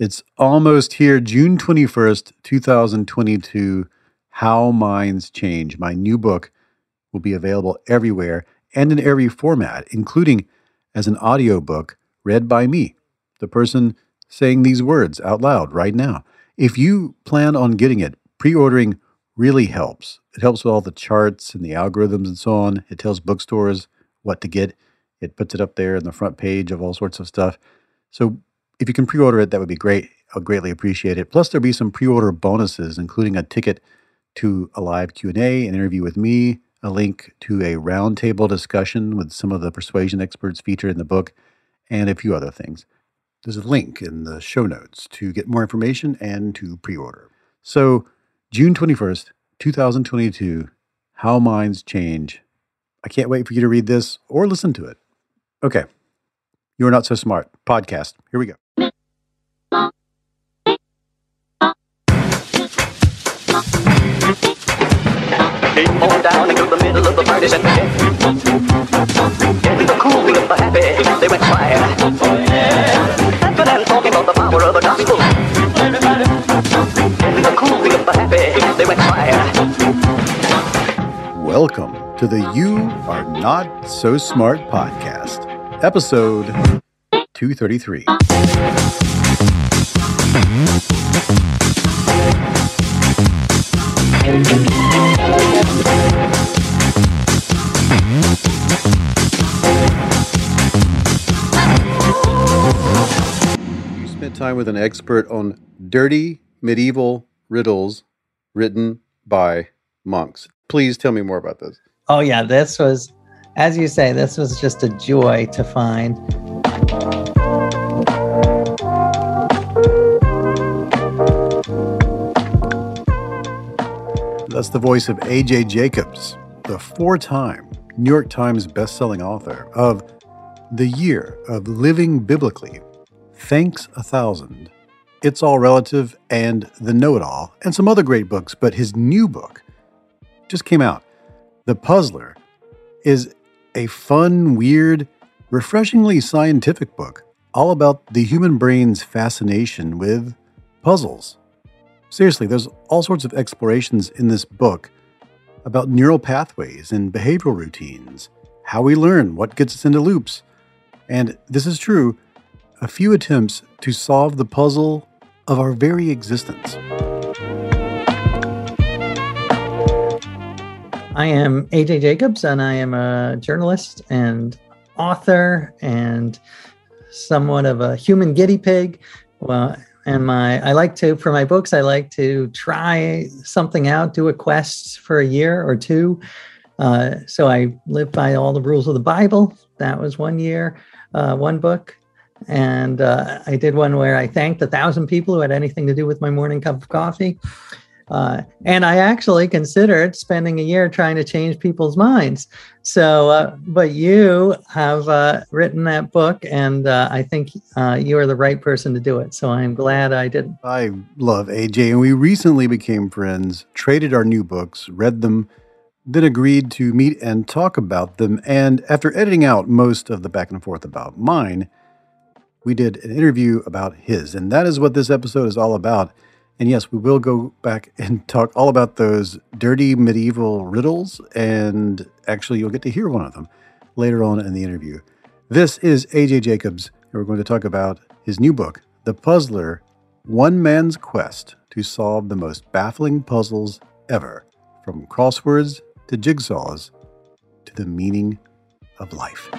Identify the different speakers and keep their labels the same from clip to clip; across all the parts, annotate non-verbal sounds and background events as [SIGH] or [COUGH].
Speaker 1: It's almost here, June 21st, 2022. How Minds Change. My new book will be available everywhere and in every format, including as an audiobook read by me, the person saying these words out loud right now. If you plan on getting it, pre ordering really helps. It helps with all the charts and the algorithms and so on. It tells bookstores what to get, it puts it up there in the front page of all sorts of stuff. So if you can pre-order it, that would be great. I'll greatly appreciate it. Plus, there'll be some pre-order bonuses, including a ticket to a live Q&A, an interview with me, a link to a roundtable discussion with some of the persuasion experts featured in the book, and a few other things. There's a link in the show notes to get more information and to pre-order. So, June 21st, 2022, How Minds Change. I can't wait for you to read this or listen to it. Okay. You're Not So Smart podcast. Here we go.
Speaker 2: Down into the middle of the party cool happy, they went and talking about the power of the gospel. Cool happy, they went fire.
Speaker 1: Welcome to the You Are Not So Smart podcast, episode 233. You spent time with an expert on dirty medieval riddles written by monks. Please tell me more about this.
Speaker 3: Oh yeah, this was, as you say, this was just a joy to find.
Speaker 1: That's the voice of A.J. Jacobs, the four time New York Times bestselling author of The Year of Living Biblically, Thanks a Thousand, It's All Relative, and The Know It All, and some other great books. But his new book just came out. The Puzzler is a fun, weird, refreshingly scientific book all about the human brain's fascination with puzzles. Seriously, there's all sorts of explorations in this book about neural pathways and behavioral routines, how we learn, what gets us into loops. And this is true, a few attempts to solve the puzzle of our very existence.
Speaker 3: I am AJ Jacobs, and I am a journalist and author and somewhat of a human guinea pig. Well, and my I like to for my books I like to try something out, do a quest for a year or two. Uh, so I live by all the rules of the Bible. That was one year, uh, one book, and uh, I did one where I thanked a thousand people who had anything to do with my morning cup of coffee. Uh, and I actually considered spending a year trying to change people's minds. So, uh, but you have uh, written that book, and uh, I think uh, you are the right person to do it. So I'm glad I did.
Speaker 1: I love AJ, and we recently became friends, traded our new books, read them, then agreed to meet and talk about them. And after editing out most of the back and forth about mine, we did an interview about his. And that is what this episode is all about. And yes, we will go back and talk all about those dirty medieval riddles. And actually, you'll get to hear one of them later on in the interview. This is AJ Jacobs, and we're going to talk about his new book, The Puzzler One Man's Quest to Solve the Most Baffling Puzzles Ever, from crosswords to jigsaws to the meaning of life.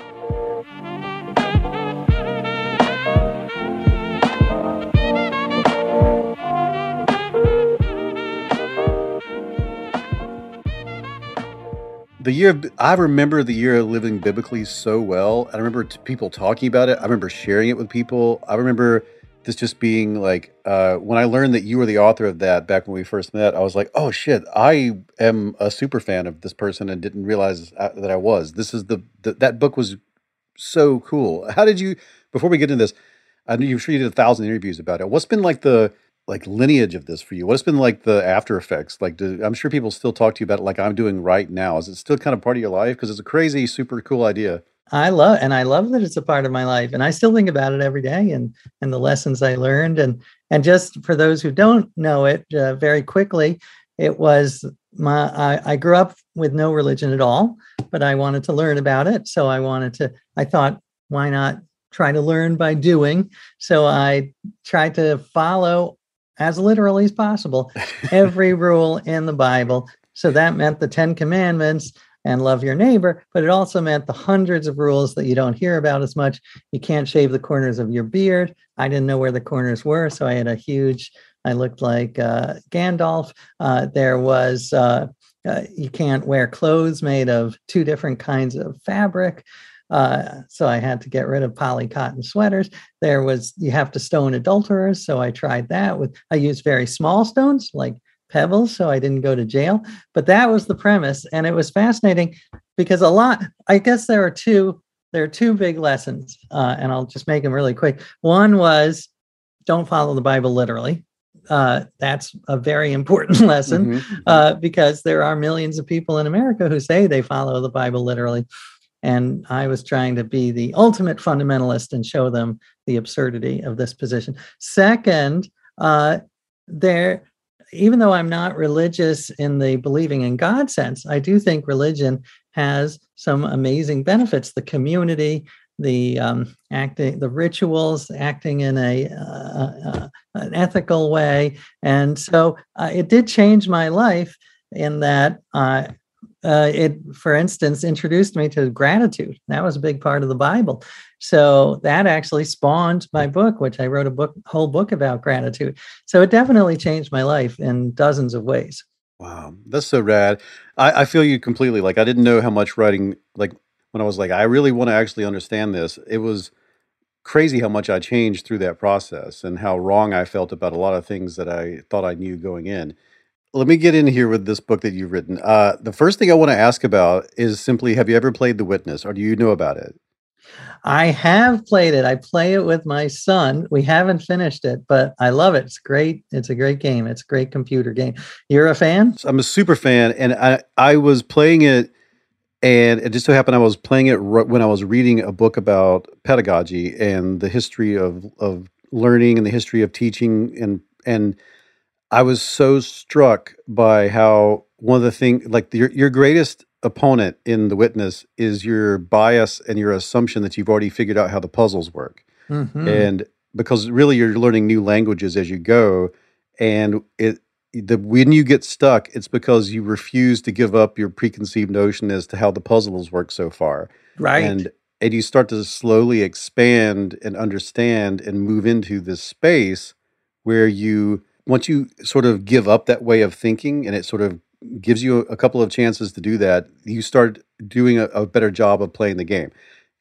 Speaker 1: The year I remember the year of living biblically so well. I remember t- people talking about it. I remember sharing it with people. I remember this just being like uh, when I learned that you were the author of that back when we first met, I was like, oh shit, I am a super fan of this person and didn't realize uh, that I was. This is the, the that book was so cool. How did you? Before we get into this, I know you're sure you did a thousand interviews about it. What's been like the like lineage of this for you? What's been like the after effects? Like, do, I'm sure people still talk to you about it like I'm doing right now. Is it still kind of part of your life? Because it's a crazy, super cool idea.
Speaker 3: I love and I love that it's a part of my life and I still think about it every day and and the lessons I learned and and just for those who don't know it uh, very quickly it was my I, I grew up with no religion at all but I wanted to learn about it so I wanted to I thought why not try to learn by doing so I tried to follow as literally as possible every [LAUGHS] rule in the Bible so that meant the 10 commandments and love your neighbor, but it also meant the hundreds of rules that you don't hear about as much. You can't shave the corners of your beard. I didn't know where the corners were, so I had a huge, I looked like uh, Gandalf. Uh, there was, uh, uh you can't wear clothes made of two different kinds of fabric. Uh, so I had to get rid of poly cotton sweaters. There was you have to stone adulterers, so I tried that with. I used very small stones, like pebbles so I didn't go to jail. But that was the premise. And it was fascinating because a lot, I guess there are two, there are two big lessons, uh, and I'll just make them really quick. One was don't follow the Bible literally. Uh, that's a very [LAUGHS] important lesson mm-hmm, mm-hmm. uh, because there are millions of people in America who say they follow the Bible literally. And I was trying to be the ultimate fundamentalist and show them the absurdity of this position. Second, uh, there even though I'm not religious in the believing in God sense, I do think religion has some amazing benefits. The community, the um, acting, the rituals, acting in a uh, uh, an ethical way, and so uh, it did change my life in that uh, it, for instance, introduced me to gratitude. That was a big part of the Bible. So that actually spawned my book, which I wrote a book, whole book about gratitude. So it definitely changed my life in dozens of ways.
Speaker 1: Wow, that's so rad. I, I feel you completely. Like I didn't know how much writing, like when I was like, I really want to actually understand this. It was crazy how much I changed through that process and how wrong I felt about a lot of things that I thought I knew going in let me get in here with this book that you've written. Uh, the first thing I want to ask about is simply have you ever played The Witness or do you know about it?
Speaker 3: I have played it. I play it with my son. We haven't finished it, but I love it. It's great. It's a great game. It's a great computer game. You're a fan?
Speaker 1: I'm a super fan, and I I was playing it, and it just so happened I was playing it when I was reading a book about pedagogy and the history of of learning and the history of teaching and and I was so struck by how one of the things, like your your greatest opponent in the witness is your bias and your assumption that you've already figured out how the puzzles work, mm-hmm. and because really you're learning new languages as you go, and it the when you get stuck, it's because you refuse to give up your preconceived notion as to how the puzzles work so far,
Speaker 3: right?
Speaker 1: And and you start to slowly expand and understand and move into this space where you once you sort of give up that way of thinking and it sort of gives you a couple of chances to do that, you start doing a, a, better job of playing the game.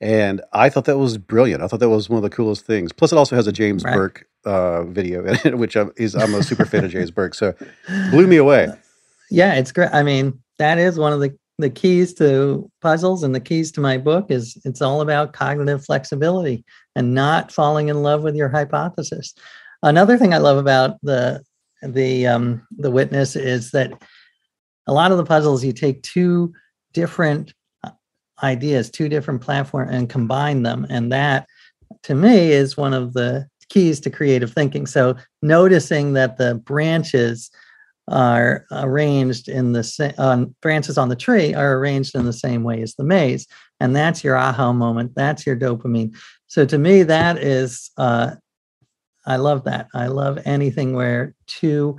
Speaker 1: And I thought that was brilliant. I thought that was one of the coolest things. Plus, it also has a James right. Burke uh, video in it, which I'm, is I'm a super fan of James [LAUGHS] Burke. So, blew me away.
Speaker 3: Yeah, it's great. I mean, that is one of the the keys to puzzles and the keys to my book is it's all about cognitive flexibility and not falling in love with your hypothesis. Another thing I love about the the um, the witness is that a lot of the puzzles you take two different uh, ideas, two different platforms, and combine them, and that to me is one of the keys to creative thinking. So noticing that the branches are arranged in the same uh, branches on the tree are arranged in the same way as the maze. And that's your aha moment. That's your dopamine. So to me that is uh, I love that. I love anything where two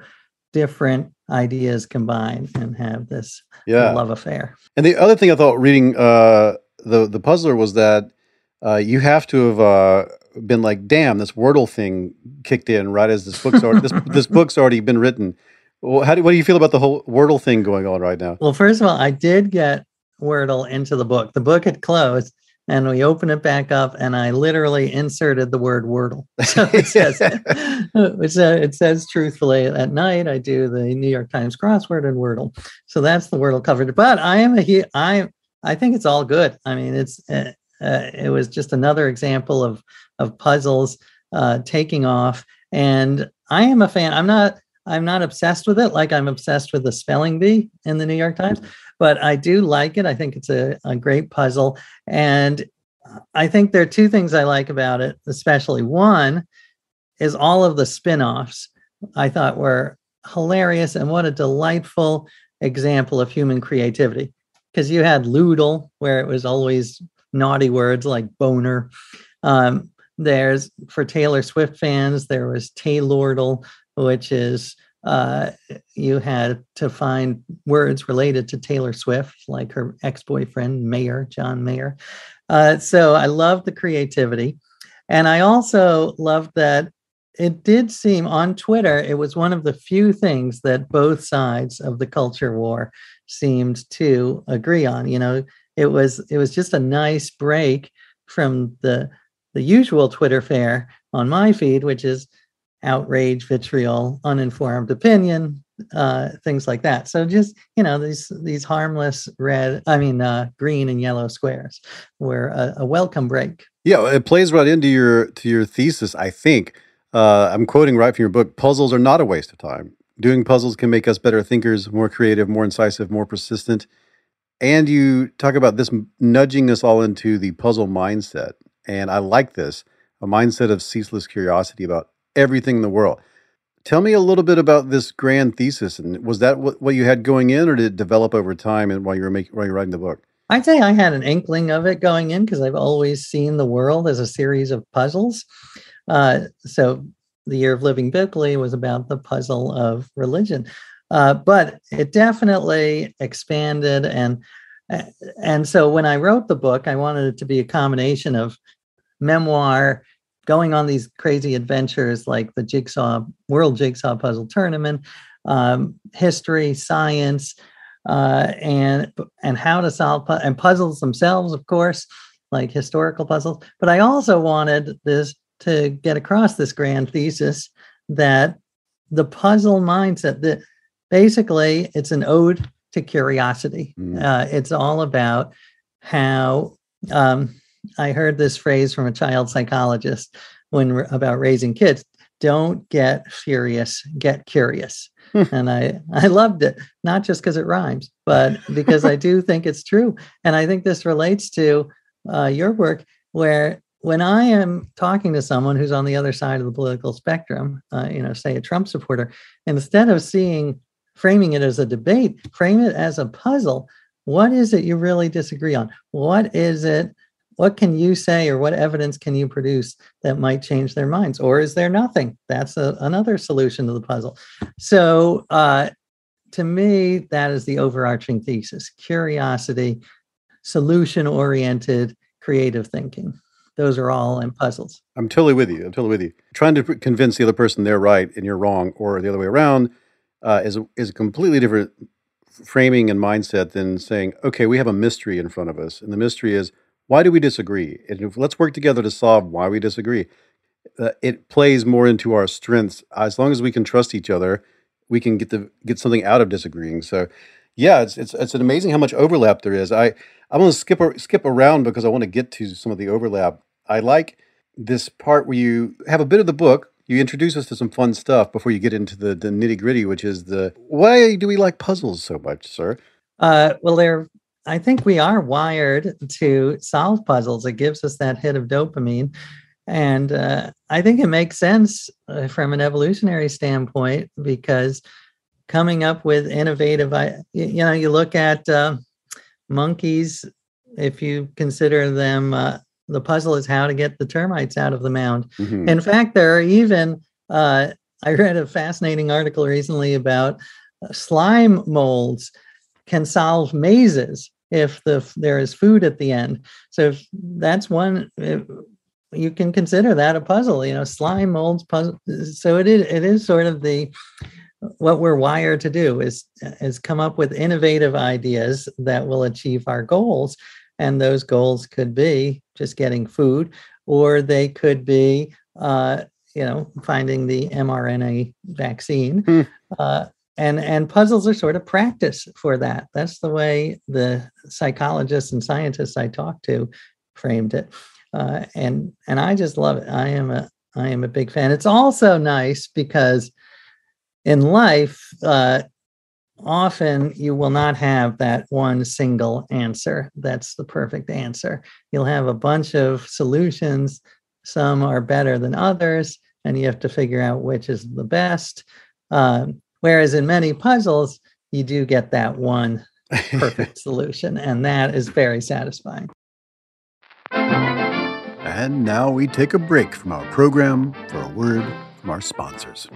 Speaker 3: different ideas combine and have this yeah. love affair.
Speaker 1: And the other thing I thought reading uh, the the puzzler was that uh, you have to have uh, been like, "Damn, this Wordle thing kicked in right as this book's already this, [LAUGHS] this book's already been written." Well, how do what do you feel about the whole Wordle thing going on right now?
Speaker 3: Well, first of all, I did get Wordle into the book. The book had closed, and we open it back up, and I literally inserted the word Wordle. [LAUGHS] So it [LAUGHS] says, it says, truthfully at night I do the New York Times crossword and Wordle. So that's the Wordle covered. But I am a I I think it's all good. I mean, it's uh, it was just another example of of puzzles uh, taking off, and I am a fan. I'm not I'm not obsessed with it like I'm obsessed with the spelling bee in the New York Times, but I do like it. I think it's a, a great puzzle. And I think there are two things I like about it, especially. One is all of the spin offs I thought were hilarious and what a delightful example of human creativity. Because you had Lewdle, where it was always naughty words like boner. Um, there's for Taylor Swift fans, there was Taylordle, which is uh, you had to find words related to Taylor Swift, like her ex boyfriend, Mayer, John Mayer. Uh, so I love the creativity. And I also loved that it did seem on Twitter, it was one of the few things that both sides of the culture war seemed to agree on. You know, it was it was just a nice break from the the usual Twitter fare on my feed, which is outrage, vitriol, uninformed opinion, uh, things like that. So just you know these these harmless red, I mean uh, green and yellow squares were a, a, welcome break.
Speaker 1: Yeah, it plays right into your to your thesis. I think uh, I'm quoting right from your book. Puzzles are not a waste of time. Doing puzzles can make us better thinkers, more creative, more incisive, more persistent. And you talk about this nudging us all into the puzzle mindset. And I like this a mindset of ceaseless curiosity about everything in the world. Tell me a little bit about this grand thesis, and was that what, what you had going in, or did it develop over time and while you were making while you were writing the book?
Speaker 3: I'd say I had an inkling of it going in because I've always seen the world as a series of puzzles. Uh, so the year of living biblically was about the puzzle of religion, uh, but it definitely expanded and and so when I wrote the book, I wanted it to be a combination of memoir going on these crazy adventures like the Jigsaw World Jigsaw Puzzle Tournament, um, history, science, uh, and and how to solve pu- and puzzles themselves, of course, like historical puzzles. But I also wanted this to get across this grand thesis that the puzzle mindset that basically it's an ode to curiosity. Mm. Uh, it's all about how um, I heard this phrase from a child psychologist when about raising kids. Don't get furious, get curious. Hmm. and I [LAUGHS] I loved it, not just because it rhymes, but because I do think it's true. And I think this relates to uh, your work, where when I am talking to someone who's on the other side of the political spectrum, uh, you know, say a Trump supporter, instead of seeing framing it as a debate, frame it as a puzzle. What is it you really disagree on? What is it what can you say or what evidence can you produce that might change their minds? Or is there nothing? That's a, another solution to the puzzle. So uh, to me that is the overarching thesis curiosity solution oriented creative thinking. Those are all in puzzles.
Speaker 1: I'm totally with you. I'm totally with you. Trying to convince the other person they're right and you're wrong or the other way around uh, is, is a completely different framing and mindset than saying okay we have a mystery in front of us. And the mystery is why do we disagree? And let's work together to solve why we disagree. Uh, it plays more into our strengths. As long as we can trust each other, we can get the get something out of disagreeing. So, yeah, it's it's it's amazing how much overlap there is. I I'm going to skip skip around because I want to get to some of the overlap. I like this part where you have a bit of the book. You introduce us to some fun stuff before you get into the, the nitty gritty, which is the why do we like puzzles so much, sir?
Speaker 3: Uh, well, they're I think we are wired to solve puzzles. It gives us that hit of dopamine. And uh, I think it makes sense uh, from an evolutionary standpoint because coming up with innovative, you know, you look at uh, monkeys, if you consider them, uh, the puzzle is how to get the termites out of the mound. Mm-hmm. In fact, there are even, uh, I read a fascinating article recently about uh, slime molds can solve mazes if the there is food at the end. So that's one you can consider that a puzzle. You know, slime molds puzzle. So it is it is sort of the what we're wired to do is is come up with innovative ideas that will achieve our goals. and those goals could be just getting food, or they could be, uh, you know, finding the mRNA vaccine.
Speaker 1: Hmm.
Speaker 3: Uh, and and puzzles are sort of practice for that. That's the way the psychologists and scientists I talked to framed it, uh, and and I just love it. I am a I am a big fan. It's also nice because in life, uh, often you will not have that one single answer that's the perfect answer. You'll have a bunch of solutions. Some are better than others, and you have to figure out which is the best. Um, whereas in many puzzles, you do get that one [LAUGHS] perfect solution, and that is very satisfying.
Speaker 1: And now we take a break from our program for a word from our sponsors.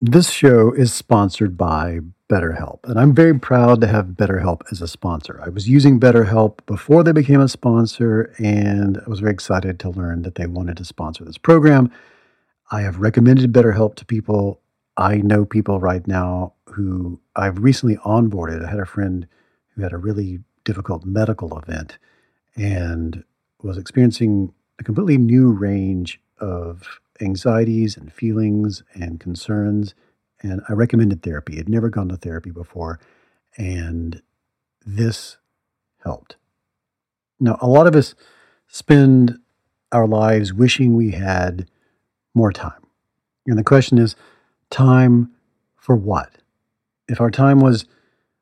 Speaker 1: This show is sponsored by BetterHelp, and I'm very proud to have BetterHelp as a sponsor. I was using BetterHelp before they became a sponsor, and I was very excited to learn that they wanted to sponsor this program. I have recommended BetterHelp to people. I know people right now who I've recently onboarded. I had a friend who had a really difficult medical event and was experiencing a completely new range of anxieties and feelings and concerns. And I recommended therapy. I'd never gone to therapy before. And this helped. Now, a lot of us spend our lives wishing we had more time. And the question is time for what? If our time was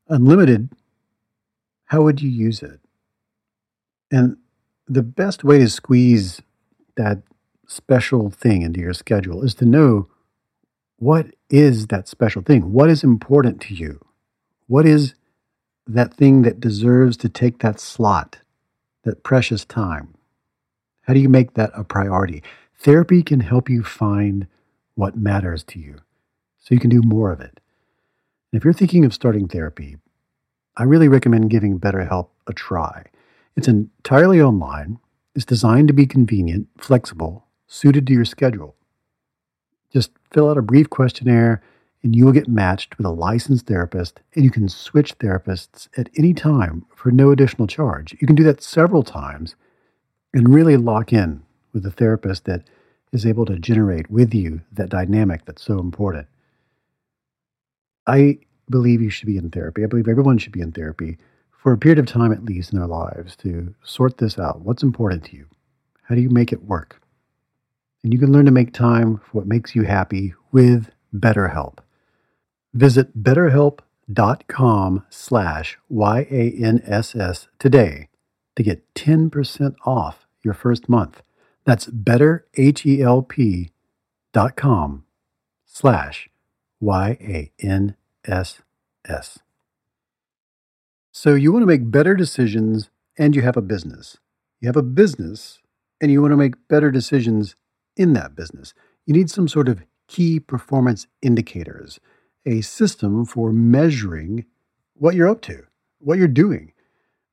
Speaker 1: unlimited, how would you use it? And the best way to squeeze that special thing into your schedule is to know what is that special thing? What is important to you? What is that thing that deserves to take that slot, that precious time? How do you make that a priority? Therapy can help you find what matters to you so you can do more of it. If you're thinking of starting therapy, I really recommend giving BetterHelp a try. It's entirely online, it's designed to be convenient, flexible, suited to your schedule. Just fill out a brief questionnaire and you will get matched with a licensed therapist, and you can switch therapists at any time for no additional charge. You can do that several times and really lock in with a therapist that is able to generate with you that dynamic that's so important. I believe you should be in therapy. I believe everyone should be in therapy for a period of time at least in their lives to sort this out. What's important to you? How do you make it work? And you can learn to make time for what makes you happy with BetterHelp. Visit betterhelp.com slash Y-A-N-S-S today to get 10% off your first month. That's betterhelp.com slash Y-A-N-S-S. So you want to make better decisions and you have a business. You have a business and you want to make better decisions in that business. You need some sort of key performance indicators – a system for measuring what you're up to, what you're doing.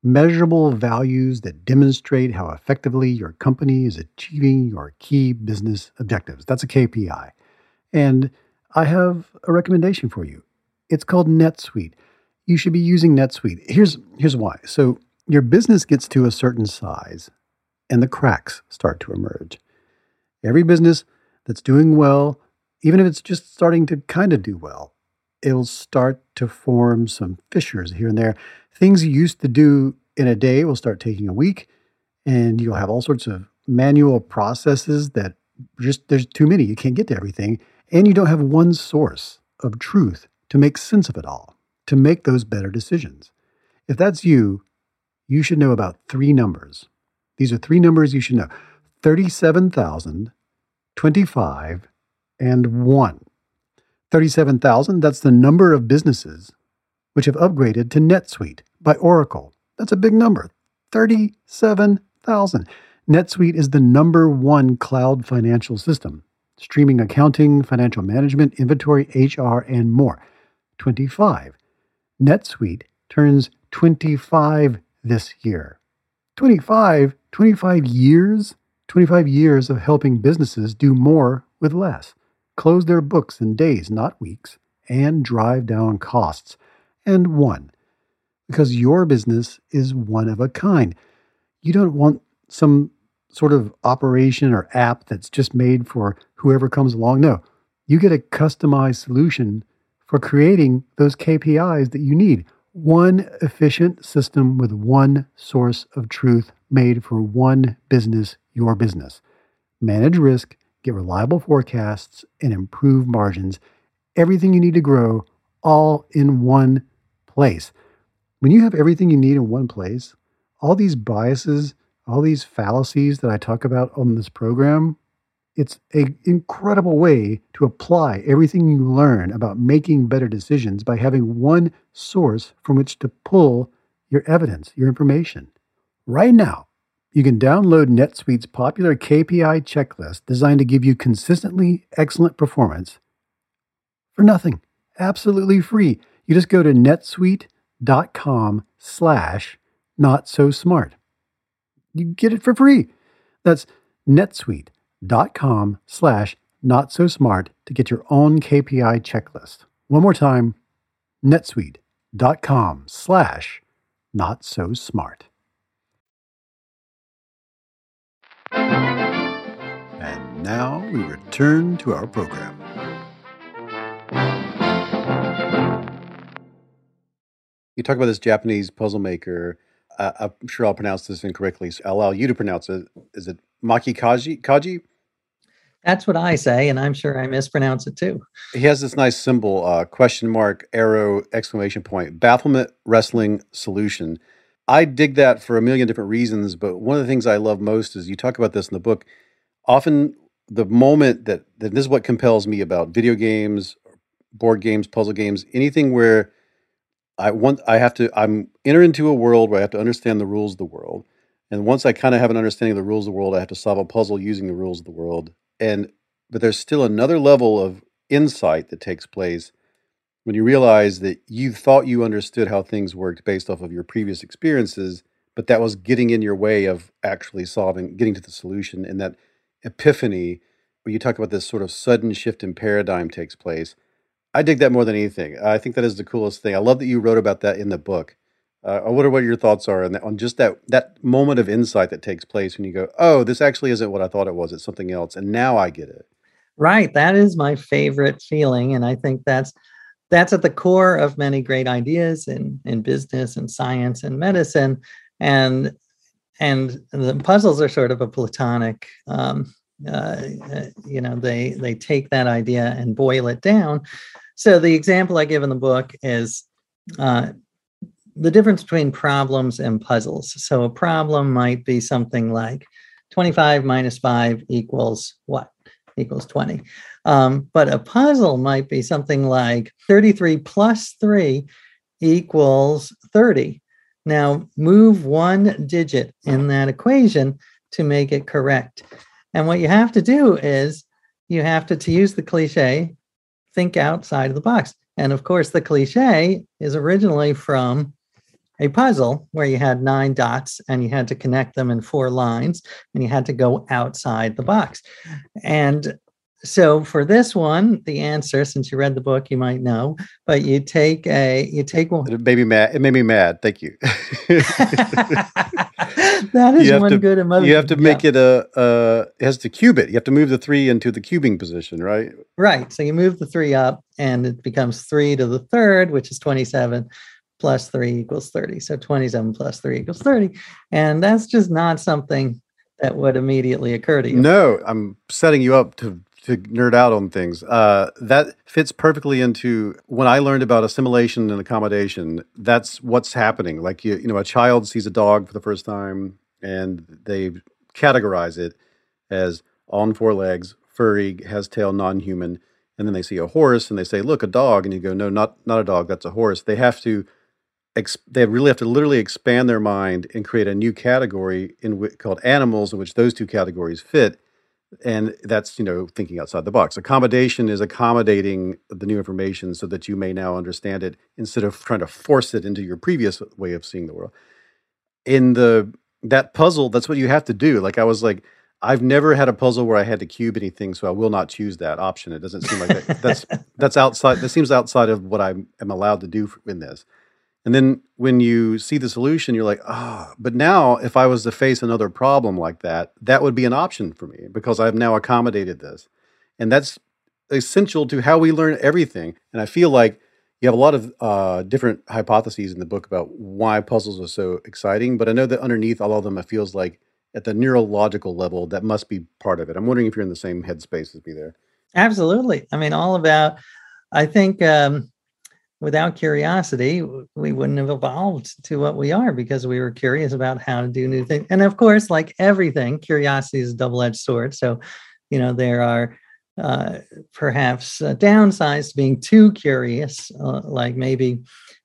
Speaker 1: Measurable values that demonstrate how effectively your company is achieving your key business objectives. That's a KPI. And I have a recommendation for you. It's called NetSuite. You should be using NetSuite. Here's, here's why. So, your business gets to a certain size and the cracks start to emerge. Every business that's doing well, even if it's just starting to kind of do well, it'll start to form some fissures here and there. Things you used to do in a day will start taking a week, and you'll have all sorts of manual processes that just there's too many. You can't get to everything, and you don't have one source of truth to make sense of it all, to make those better decisions. If that's you, you should know about three numbers. These are three numbers you should know 37,000, 25, and 1. 37,000, that's the number of businesses which have upgraded to NetSuite by Oracle. That's a big number 37,000. NetSuite is the number one cloud financial system, streaming accounting, financial management, inventory, HR, and more. 25. NetSuite turns 25 this year. 25, 25 years, 25 years of helping businesses do more with less close their books in days, not weeks, and drive down costs. And one, because your business is one of a kind. You don't want some sort of operation or app that's just made for whoever comes along. No, you get a customized solution for creating those KPIs that you need. One efficient system with one source of truth made for one business, your business. Manage risk, get reliable forecasts, and improve margins. Everything you need to grow all in one place. When you have everything you need in one place, all these biases, all these fallacies that I talk about on this program, it's an incredible way to apply everything you learn about making better decisions by having one source from which to pull your evidence, your information. Right now, you can download NetSuite's popular KPI checklist designed to give you consistently excellent performance for nothing, absolutely free. You just go to netsuite.com slash not so smart. You get it for free. That's netsuite.com slash not so smart to get your own KPI checklist. One more time, netsuite.com slash not so smart. And now we return to our program. You talk about this Japanese puzzle maker. Uh, I'm sure I'll pronounce this incorrectly, so I'll allow you to pronounce it. Is it Maki Kaji? Kaji?
Speaker 3: That's what I say, and I'm sure I mispronounce it too.
Speaker 1: He has this nice symbol, uh, question mark, arrow, exclamation point, bafflement wrestling solution. I dig that for a million different reasons, but one of the things I love most is you talk about this in the book. Often, the moment that, that this is what compels me about video games, board games, puzzle games, anything where I want, I have to, I'm enter into a world where I have to understand the rules of the world, and once I kind of have an understanding of the rules of the world, I have to solve a puzzle using the rules of the world. And but there's still another level of insight that takes place when you realize that you thought you understood how things worked based off of your previous experiences, but that was getting in your way of actually solving, getting to the solution. And that epiphany, where you talk about this sort of sudden shift in paradigm takes place. I dig that more than anything. I think that is the coolest thing. I love that you wrote about that in the book. Uh, I wonder what your thoughts are on, that, on just that that moment of insight that takes place when you go, "Oh, this actually isn't what I thought it was. It's something else," and now I get it.
Speaker 3: Right. That is my favorite feeling, and I think that's that's at the core of many great ideas in in business and science and medicine and and the puzzles are sort of a platonic um, uh, you know they they take that idea and boil it down so the example i give in the book is uh, the difference between problems and puzzles so a problem might be something like 25 minus 5 equals what equals 20 um, but a puzzle might be something like 33 plus 3 equals 30. Now, move one digit in that equation to make it correct. And what you have to do is you have to, to use the cliche, think outside of the box. And of course, the cliche is originally from a puzzle where you had nine dots and you had to connect them in four lines and you had to go outside the box. And so for this one, the answer, since you read the book, you might know, but you take a you take one.
Speaker 1: It made me mad. It made me mad. Thank you. [LAUGHS]
Speaker 3: that is
Speaker 1: You
Speaker 3: one
Speaker 1: to-
Speaker 3: good emoji.
Speaker 1: you have to
Speaker 3: Yeah.
Speaker 1: make it a. Uh, it has to cube it. You have to move the three into the cubing position, right?
Speaker 3: right. So you move the three up, and it becomes three to the third, which is twenty-seven, plus three equals thirty. So twenty-seven plus three equals thirty, and that's just not something that would immediately occur to you.
Speaker 1: No, I'm setting you up to to nerd out on things. Uh, that fits perfectly into when I learned about assimilation and accommodation. That's what's happening. Like you, you know, a child sees a dog for the first time, and they categorize it as on four legs, furry, has tail, non-human. And then they see a horse, and they say, "Look, a dog." And you go, "No, not not a dog. That's a horse." They have to. Ex- they really have to literally expand their mind and create a new category in whi- called animals, in which those two categories fit and that's you know thinking outside the box. Accommodation is accommodating the new information so that you may now understand it instead of trying to force it into your previous way of seeing the world. In the that puzzle that's what you have to do. Like i was like i've never had a puzzle where i had to cube anything so i will not choose that option. It doesn't seem like that, that's [LAUGHS] that's outside that seems outside of what i am allowed to do in this And then when you see the solution, you're like, ah, but now if I was to face another problem like that, that would be an option for me because I've now accommodated this. And that's essential to how we learn everything. And I feel like you have a lot of uh, different hypotheses in the book about why puzzles are so exciting. But I know that underneath all of them, it feels like at the neurological level, that must be part of it. I'm wondering if you're in the same headspace as me there.
Speaker 3: Absolutely. I mean, all about, I think um, without curiosity, we wouldn't have evolved to what we are because we were curious about how to do new things. And of course, like everything, curiosity is a double edged sword. So, you know, there are uh, perhaps uh, downsides to being too curious, uh, like maybe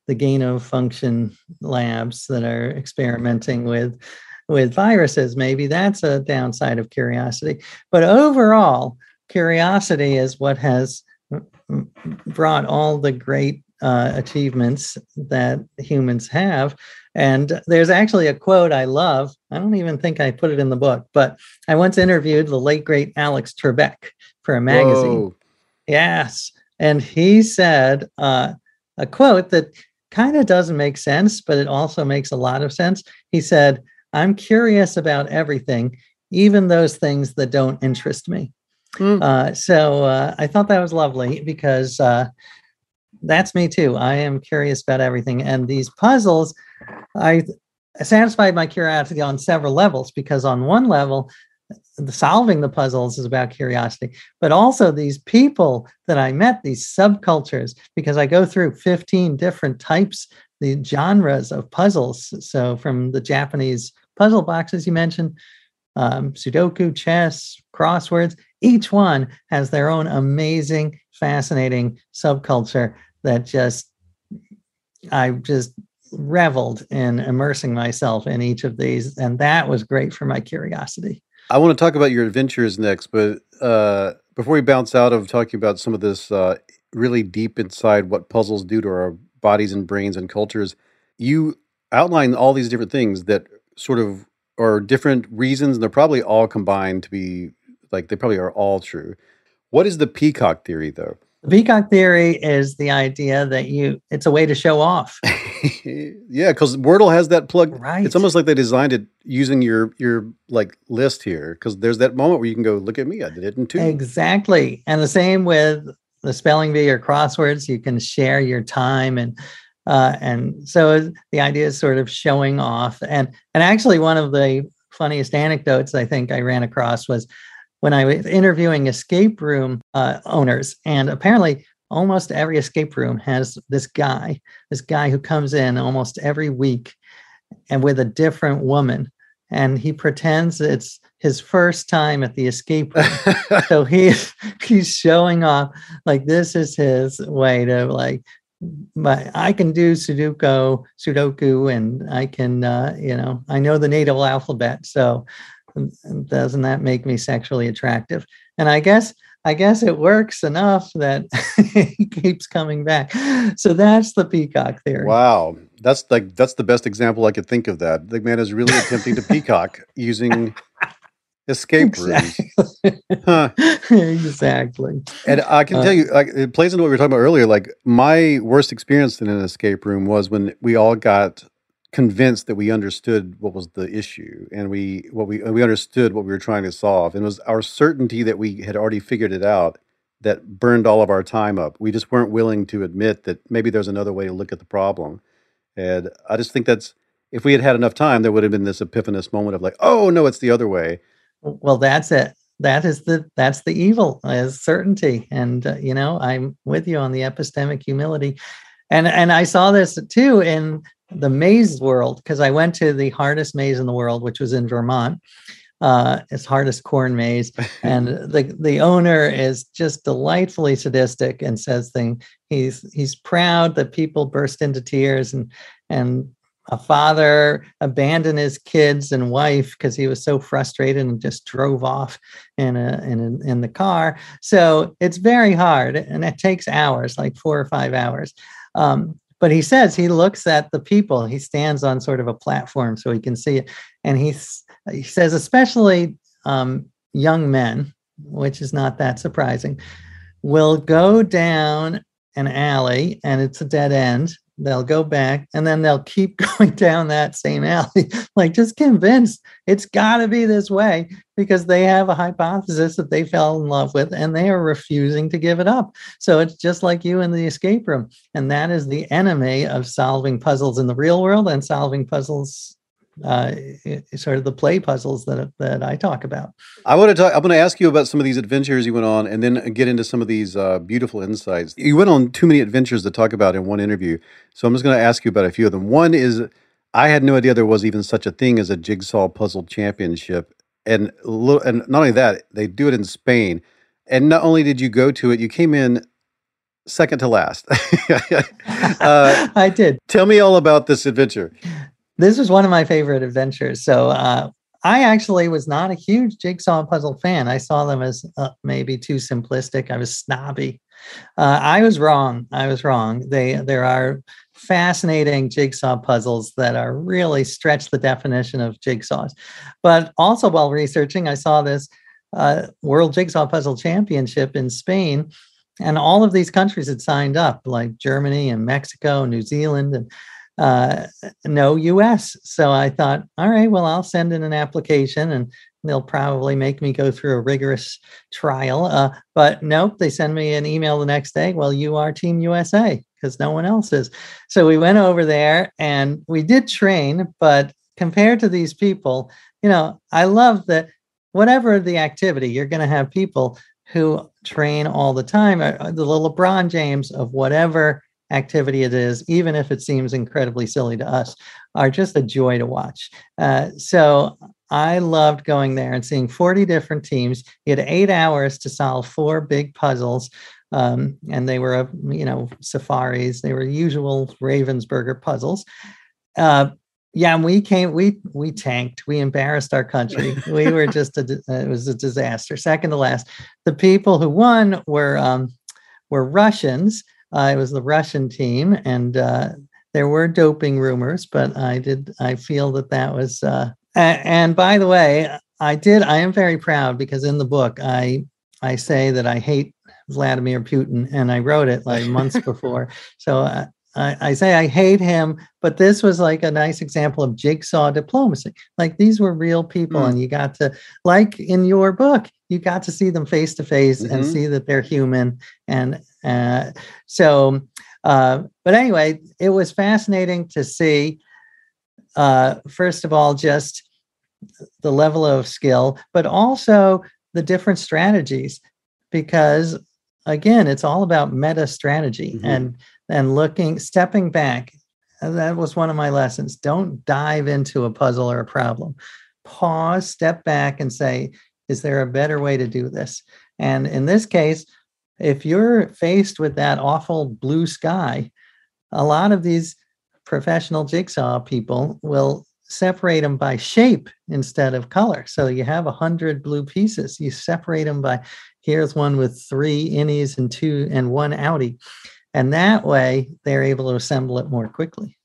Speaker 3: the gain of function labs that are experimenting with with viruses maybe that's a downside of curiosity but overall curiosity is what has brought all the great uh, achievements that humans have. And there's actually a quote I love. I don't even think I put it in the book, but I once interviewed the late, great Alex Trebek for a magazine. Whoa. Yes. And he said uh, a quote that kind of doesn't make sense, but it also makes a lot of sense. He said, I'm curious about everything, even those things that don't interest me. Mm. Uh, so uh, I thought that was lovely because uh, that's me too. I am curious about everything. And these puzzles, I satisfied my curiosity on several levels because, on one level, solving the puzzles is about curiosity, but also these people that I met, these subcultures, because I go through 15 different types, the genres of puzzles. So, from the Japanese puzzle boxes you mentioned, um, Sudoku, chess, crosswords, each one has their own amazing, fascinating subculture that just I just reveled in immersing myself in each of these, and that was great for my curiosity.
Speaker 1: I want to talk about your adventures next, but uh, before we bounce out of talking about some of this uh, really deep inside what puzzles do to our bodies and brains and cultures, you outline all these different things that sort of are different reasons, and they're probably all combined to be like they probably are all true. What is the peacock theory, though?
Speaker 3: Peacock theory is the idea that you it's a way to show off. [LAUGHS]
Speaker 1: yeah, because Wordle has that plug.
Speaker 3: Right.
Speaker 1: It's almost like they designed it using your your like list here because there's that moment where you can go, look at me, I did it in two.
Speaker 3: Exactly, and the same with the spelling bee or crosswords. You can share your time and. Uh, and so the idea is sort of showing off and and actually one of the funniest anecdotes i think i ran across was when I was interviewing escape room uh, owners, and apparently almost every escape room has this guy, this guy who comes in almost every week and with a different woman. And he pretends it's his first time at the escape room. [LAUGHS] so he he's showing off like this is his way to like but I can do Sudoku, Sudoku, and I can, uh, you know, I know the NATO alphabet. So doesn't that make me sexually attractive? And I guess I guess it works enough that [LAUGHS] he keeps coming back. So that's the peacock theory.
Speaker 1: Wow. That's like that's the best example I could think of that. The man is really attempting to peacock using [LAUGHS] escape exactly. rooms.
Speaker 3: Huh. exactly.
Speaker 1: And I can uh, tell you, like, it plays into what we were talking about earlier. Like, my worst experience in an escape room was when we all got convinced that we understood what was the issue and we what we we understood what we were trying to solve and it was our certainty that we had already figured it out that burned all of our time up. We just weren't willing to admit that maybe there's another way to look at the problem and i just think that's if we had had enough time there would have been this epiphanous moment of like oh no it's the other way.
Speaker 3: Well that's it. That is the that's the evil is certainty and uh, you know i'm with you on the epistemic humility and and i saw this too in the maze world because I went to the hardest maze in the world, which was in Vermont. Uh, it's hardest corn maze, [LAUGHS] and the the owner is just delightfully sadistic and says thing. He's he's proud that people burst into tears and and a father abandoned his kids and wife because he was so frustrated and just drove off in a, in a, in the car. So it's very hard and it takes hours, like four or five hours. Um, but he says he looks at the people. He stands on sort of a platform so he can see it. And he's he says especially um, young men which is not that surprising will go down an alley and it's a dead end they'll go back and then they'll keep [LAUGHS] going down that same alley, like just convinced it's got to be this way because they have a hypothesis that they fell in love with and they are refusing to give it up. So it's just like you in the escape room. And that is the enemy of solving puzzles in the real world and solving puzzles uh, sort of the play puzzles that that I talk about.
Speaker 1: I want to talk. I'm going to ask you about some of these adventures you went on, and then get into some of these uh, beautiful insights. You went on too many adventures to talk about in one interview, so I'm just going to ask you about a few of them. One is I had no idea there was even such a thing as a jigsaw puzzle championship, and and not only that, they do it in Spain. And not only did you go to it, you came in second to last. [LAUGHS] [LAUGHS]
Speaker 3: uh, I did.
Speaker 1: Tell me all about this adventure
Speaker 3: this was one of my favorite adventures. So uh, I actually was not a huge jigsaw puzzle fan. I saw them as uh, maybe too simplistic. I was snobby. Uh, I was wrong. I was wrong. They there are fascinating jigsaw puzzles that are really stretch the definition of jigsaws. But also while researching, I saw this uh, World Jigsaw Puzzle Championship in Spain, and all of these countries had signed up, like Germany and Mexico, New Zealand, and uh, no US. So I thought, all right, well, I'll send in an application and they'll probably make me go through a rigorous trial. Uh, but nope, they send me an email the next day. Well, you are Team USA because no one else is. So we went over there and we did train, but compared to these people, you know, I love that whatever the activity, you're going to have people who train all the time, uh, the LeBron James of whatever activity it is, even if it seems incredibly silly to us, are just a joy to watch. Uh, so I loved going there and seeing 40 different teams. You had eight hours to solve four big puzzles. Um, and they were, you know, safaris. They were usual Ravensburger puzzles. Uh, yeah, and we came, we we tanked, we embarrassed our country. [LAUGHS] We were just a, it was a disaster. Second to last, the people who won were um, were Russians, uh, it was the Russian team, and uh, there were doping rumors, but I did I feel that that was. Uh, and by the way, I did. I am very proud because in the book I I say that I hate Vladimir Putin, and I wrote it like months [LAUGHS] before. So uh, I, I, say I hate him, but this was like a nice example of jigsaw diplomacy. Like these were real people, mm. and you got to, like in your book, you got to see them face to face and mm-hmm. see that they're human. And uh, so, uh, but anyway, it was fascinating to see. Uh, first of all, just the level of skill, but also the different strategies, because again, it's all about meta strategy mm-hmm. and and looking, stepping back. That was one of my lessons. Don't dive into a puzzle or a problem. Pause, step back, and say, is there a better way to do this? And in this case, if you're faced with that awful blue sky, a lot of these professional jigsaw people will separate them by shape instead of color. So you have a hundred blue pieces. You separate them by here's one with three innies and two and one outie. And that way they're able to assemble it more quickly.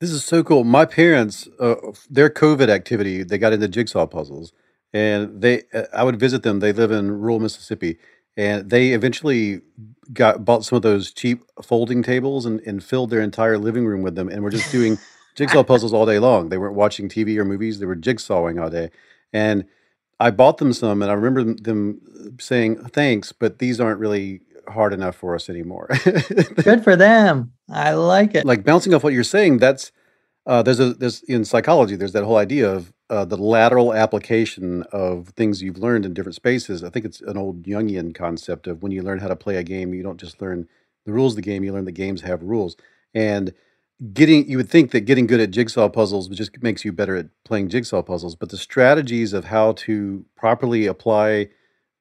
Speaker 1: This is so cool. My parents, uh, their COVID activity, they got into jigsaw puzzles and they, uh, I would visit them. They live in rural Mississippi and they eventually got bought some of those cheap folding tables and, and filled their entire living room with them and were just doing [LAUGHS] jigsaw puzzles all day long. They weren't watching TV or movies; they were jigsawing all day. And I bought them some, and I remember them saying, "Thanks, but these aren't really hard enough for us anymore." [LAUGHS]
Speaker 3: Good for them. I like it.
Speaker 1: Like bouncing off what you're saying, that's uh, there's a there's in psychology there's that whole idea of uh, the lateral application of things you've learned in different spaces. I think it's an old Jungian concept of when you learn how to play a game, you don't just learn the rules of the game, you learn the games have rules. And getting, you would think that getting good at jigsaw puzzles just makes you better at playing jigsaw puzzles, but the strategies of how to properly apply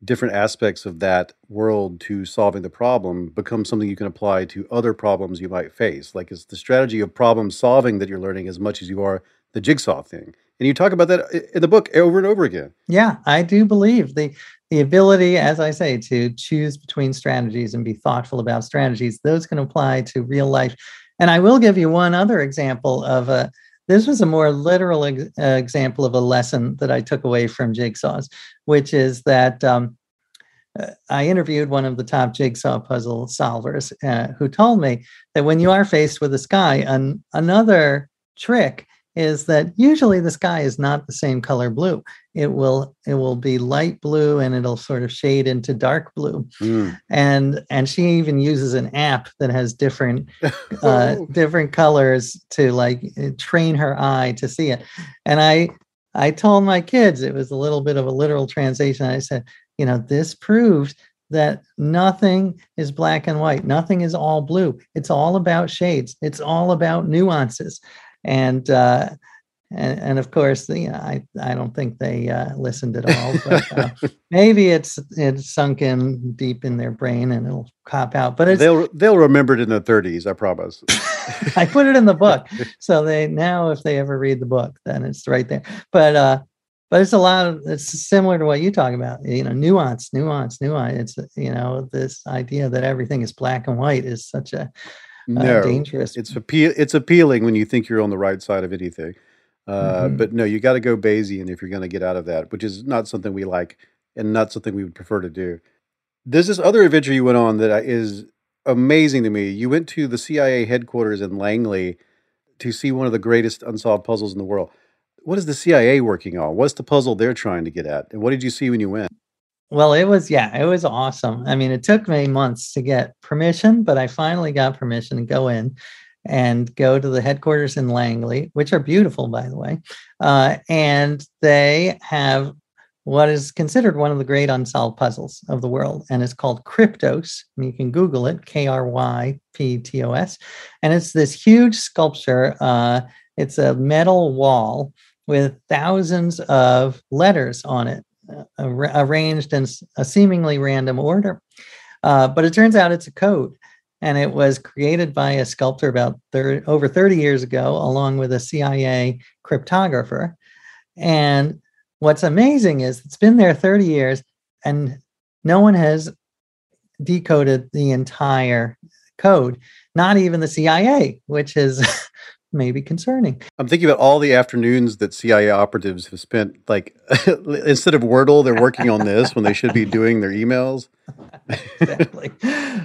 Speaker 1: different aspects of that world to solving the problem become something you can apply to other problems you might face. Like it's the strategy of problem solving that you're learning as much as you are the jigsaw thing. And you talk about that in the book over and over again.
Speaker 3: Yeah, I do believe the the ability, as I say, to choose between strategies and be thoughtful about strategies. Those can apply to real life. And I will give you one other example of a. This was a more literal ex- uh, example of a lesson that I took away from jigsaws, which is that um, uh, I interviewed one of the top jigsaw puzzle solvers uh, who told me that when you are faced with a sky, an, another trick is that usually the sky is not the same color blue. It will it will be light blue and it'll sort of shade into dark blue.
Speaker 1: Mm.
Speaker 3: And and she even uses an app that has different [LAUGHS] uh,
Speaker 1: Oh.
Speaker 3: different colors to like uh, train her eye to see it. And I I told my kids it was a little bit of a literal translation. I said, you know, this proves that nothing is black and white. Nothing is all blue. It's all about shades. It's all about nuances. And uh and, and of course, you know, I, I don't think they uh, listened at all. But uh, [LAUGHS] maybe it's it's sunk in deep in their brain and it'll cop out. But it's
Speaker 1: they'll they'll remember it in the 30s, I promise. [LAUGHS]
Speaker 3: I put it in the book. [LAUGHS] So they now if they ever read the book, then it's right there. But uh but it's a lot of it's similar to what you talk about, you know, nuance, nuance, nuance. It's you know, this idea that everything is black and white is such a uh,
Speaker 1: No,
Speaker 3: dangerous.
Speaker 1: it's appeal. It's appealing when you think you're on the right side of anything. Uh,
Speaker 3: Mhm.
Speaker 1: But no, you got to go Bayesian if you're going to get out of that, which is not something we like and not something we would prefer to do. There's this other adventure you went on that is amazing to me. You went to the CIA headquarters in Langley to see one of the greatest unsolved puzzles in the world. What is the CIA working on? What's the puzzle they're trying to get at? And what did you see when you went?
Speaker 3: Well, it was, yeah, it was awesome. I mean, it took me months to get permission, but I finally got permission to go in and go to the headquarters in Langley, which are beautiful, by the way. Uh, and they have what is considered one of the great unsolved puzzles of the world, and it's called Kryptos. And you can Google it, K R Y P T O S. And it's this huge sculpture. Uh, it's a metal wall with thousands of letters on it arranged in a seemingly random order. Uh, but it turns out it's a code, and it was created by a sculptor about thir- over 30 years ago, along with a CIA cryptographer. And what's amazing is it's been there 30 years, and no one has decoded the entire code, not even the CIA, which is [LAUGHS] maybe concerning.
Speaker 1: I'm thinking about all the afternoons that CIA operatives have spent, like, [LAUGHS] instead of Wordle, they're working on this when they should be doing their emails. [LAUGHS]
Speaker 3: exactly.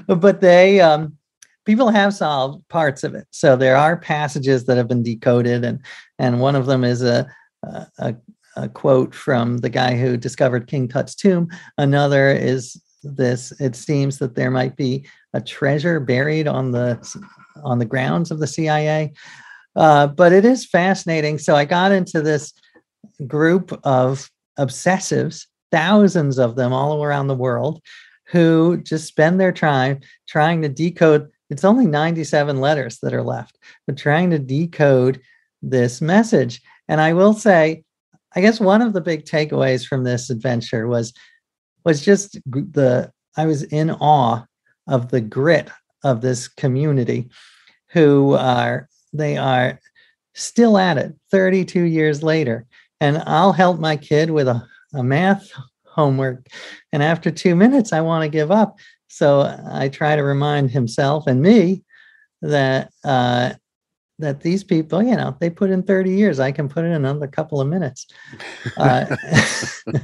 Speaker 3: but they um people have solved parts of it. So there are passages that have been decoded and and one of them is a a, a, a quote from the guy who discovered King Tut's tomb. Another is this it seems that there might be a treasure buried on the on the grounds of the CIA. Uh, but it is fascinating. So I got into this group of obsessives, thousands of them all around the world, who just spend their time trying to decode. It's only 97 letters that are left, but trying to decode this message. And I will say, I guess one of the big takeaways from this adventure was was just the I was in awe of the grit of this community who are they are still at it 32 years later. And i'll help my kid with a, a math homework. And after two minutes i want to give up. So i try to remind himself and me that uh, that these people you know they put in 30 years. I can put in another couple of minutes. Uh, [LAUGHS]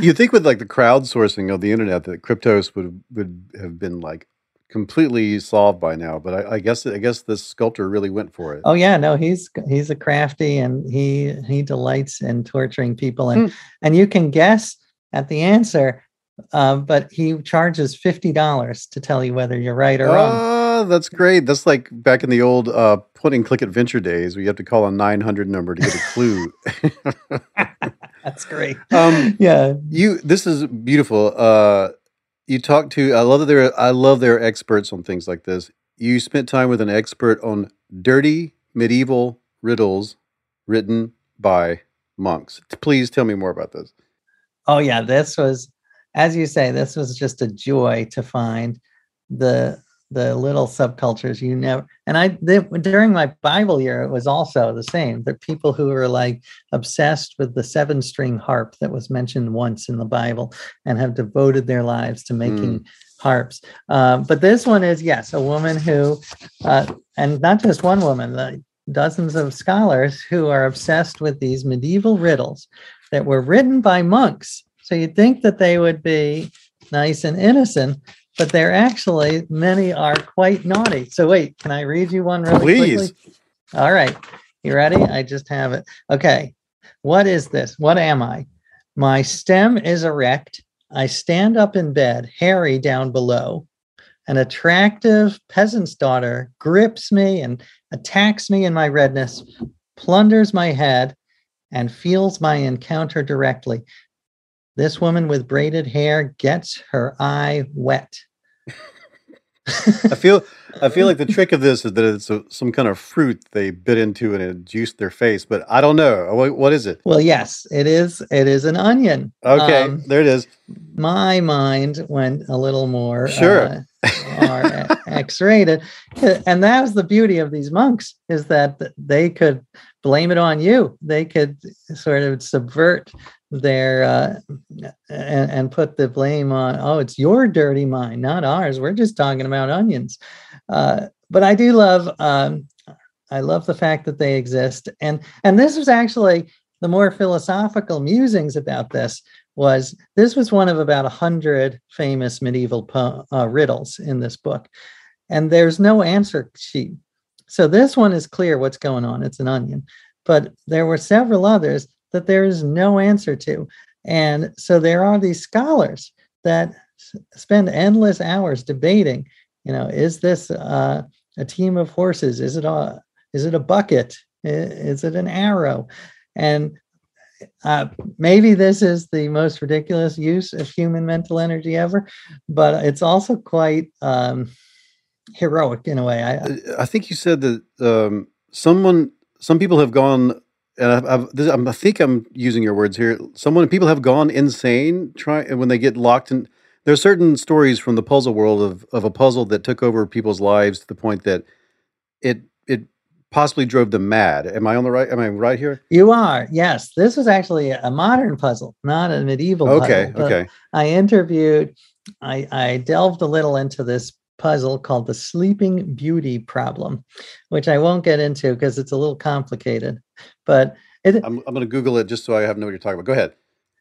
Speaker 1: You think with like the crowdsourcing of the internet that Kryptos would would have been like completely solved by now, but I, I guess I guess this sculptor really went for it.
Speaker 3: Oh yeah, no, he's he's a crafty and he he delights in torturing people and and you can guess at the answer, uh, but he charges fifty dollars to tell you whether you're right or wrong.
Speaker 1: Ah, that's great. That's like back in the old uh, point and click adventure days where you have to call a 900 number to get a clue. [LAUGHS]
Speaker 3: That's great. [LAUGHS]
Speaker 1: Um,
Speaker 3: yeah,
Speaker 1: you this is beautiful. Uh, you talk to I love that they're I love they're experts on things like this. You spent time with an expert on dirty medieval riddles written by monks. Please tell me more about this.
Speaker 3: Oh yeah, this was, as you say, this was just a joy to find the the little subcultures you never. And I th- during my Bible year, it was also the same. The people who were like obsessed with the seven string harp that was mentioned once in the Bible and have devoted their lives to making harps. Um, but this one is yes, a woman who, uh, and not just one woman. The, dozens of scholars who are obsessed with these medieval riddles that were written by monks. So you'd think that they would be nice and innocent, but they're actually many are quite naughty. So wait, can I read you one really
Speaker 1: Please.
Speaker 3: quickly? All right. You ready? I just have it. Okay. What is this? What am I? My stem is erect. I stand up in bed, hairy down below. An attractive peasant's daughter grips me and attacks me in my redness, plunders my head, and feels my encounter directly. This woman with braided hair gets her eye wet.
Speaker 1: I feel I feel like the trick of this is that it's a, some kind of fruit they bit into and it juiced their face, but I don't know. What, what is it?
Speaker 3: Well, yes, it is. It is an onion.
Speaker 1: Okay,
Speaker 3: Um,
Speaker 1: there it is.
Speaker 3: my mind went a little more
Speaker 1: Sure.
Speaker 3: uh, more x-rated and that was the beauty of these monks is that they could blame it on you. They could sort of subvert their uh, and, and put the blame on oh it's your dirty mind not ours. We're just talking about onions. Uh, but i do love um, i love the fact that they exist. And and this was actually the more philosophical musings about this was this was one of about a hundred famous medieval po- uh, riddles in this book, and there's no answer sheet. So this one is clear what's going on. It's an onion, but there were several others that there is no answer to, and so there are these scholars that spend endless hours debating. You know, is this uh, a team of horses? Is it a is it a bucket? Is it an arrow? And uh, maybe this is the most ridiculous use of human mental energy ever, but it's also quite um, heroic in a way. I,
Speaker 1: I think you said that um, someone, some people have gone, and I've, I've, I think I'm using your words here. Someone, people have gone insane trying when they get locked in. There are certain stories from the puzzle world of of a puzzle that took over people's lives to the point that it possibly drove them mad. Am I on the right? Am I right here?
Speaker 3: you are, yes. This was actually a modern puzzle, not a medieval
Speaker 1: Okay,
Speaker 3: puzzle.
Speaker 1: okay.
Speaker 3: I interviewed, I, I delved a little into this puzzle called the Sleeping Beauty Problem, which I won't get into because it's a little complicated. But it,
Speaker 1: I'm I'm going to Google it just so I have know what you're talking about. Go ahead.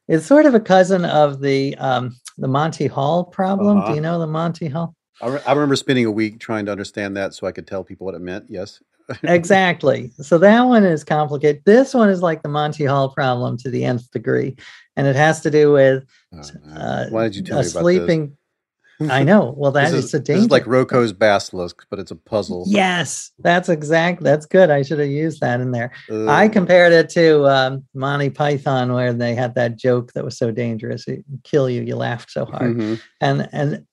Speaker 3: it's sort of a cousin of the um, the Monty Hall problem.
Speaker 1: Uh-huh.
Speaker 3: Do you know the Monty Hall?
Speaker 1: I, re- I remember spending a week trying to understand that so I could tell people what it meant. Yes.
Speaker 3: Exactly. So that one is complicated. This one is like the Monty Hall problem to the nth degree, and it has to do with
Speaker 1: Oh,
Speaker 3: uh,
Speaker 1: Why did you tell
Speaker 3: a
Speaker 1: me about
Speaker 3: sleeping.
Speaker 1: this?
Speaker 3: I know. Well, that
Speaker 1: this
Speaker 3: is, a
Speaker 1: this
Speaker 3: danger.
Speaker 1: is like Roko's basilisk, but it's a puzzle.
Speaker 3: yes, that's exact. That's good. I should have used that in there. I
Speaker 1: Uh,
Speaker 3: compared it to um, Monty Python, where they had that joke that was so dangerous, it kill you. You laughed so hard.
Speaker 1: mhm.
Speaker 3: and and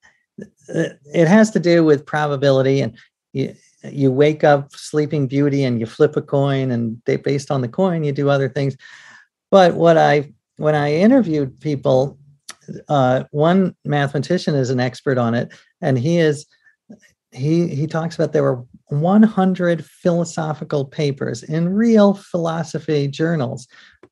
Speaker 3: it it has to do with probability and you, you wake up sleeping beauty and you flip a coin and they, based on the coin you do other things but what i when i interviewed people uh, one mathematician is an expert on it and he is he he talks about there were 100 philosophical papers in real philosophy journals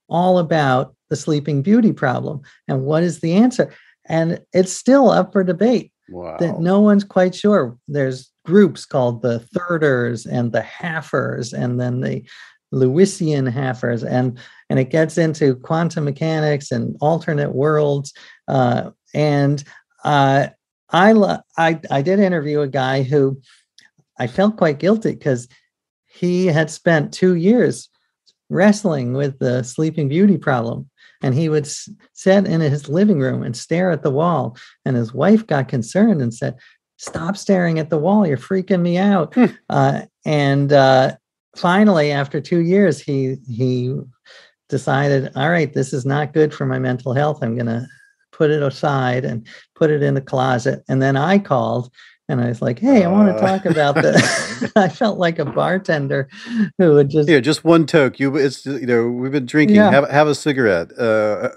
Speaker 3: all about the sleeping beauty problem and what is the answer and it's still up for debate
Speaker 1: Wow.
Speaker 3: that no one's quite sure. There's groups called the thirders and the halfers, and then the Lewisian halfers, and and it gets into quantum mechanics and alternate worlds. Uh, and uh, I, lo- I I did interview a guy who I felt quite guilty because he had spent two years wrestling with the Sleeping Beauty problem. And he would sit in his living room and stare at the wall. And his wife got concerned and said, Stop staring at the wall. You're freaking me out.
Speaker 1: Hmm.
Speaker 3: Uh, and uh, finally, after two years, he he decided, all right, this is not good for my mental health. I'm going to put it aside and put it in the closet. And then I called and I was like, hey, I want to
Speaker 1: Uh.
Speaker 3: talk about this. [LAUGHS] [LAUGHS] I felt like a bartender who would just
Speaker 1: Here, just one toke. You, it's you know, we've been drinking.
Speaker 3: Yeah.
Speaker 1: Have have a cigarette. Uh,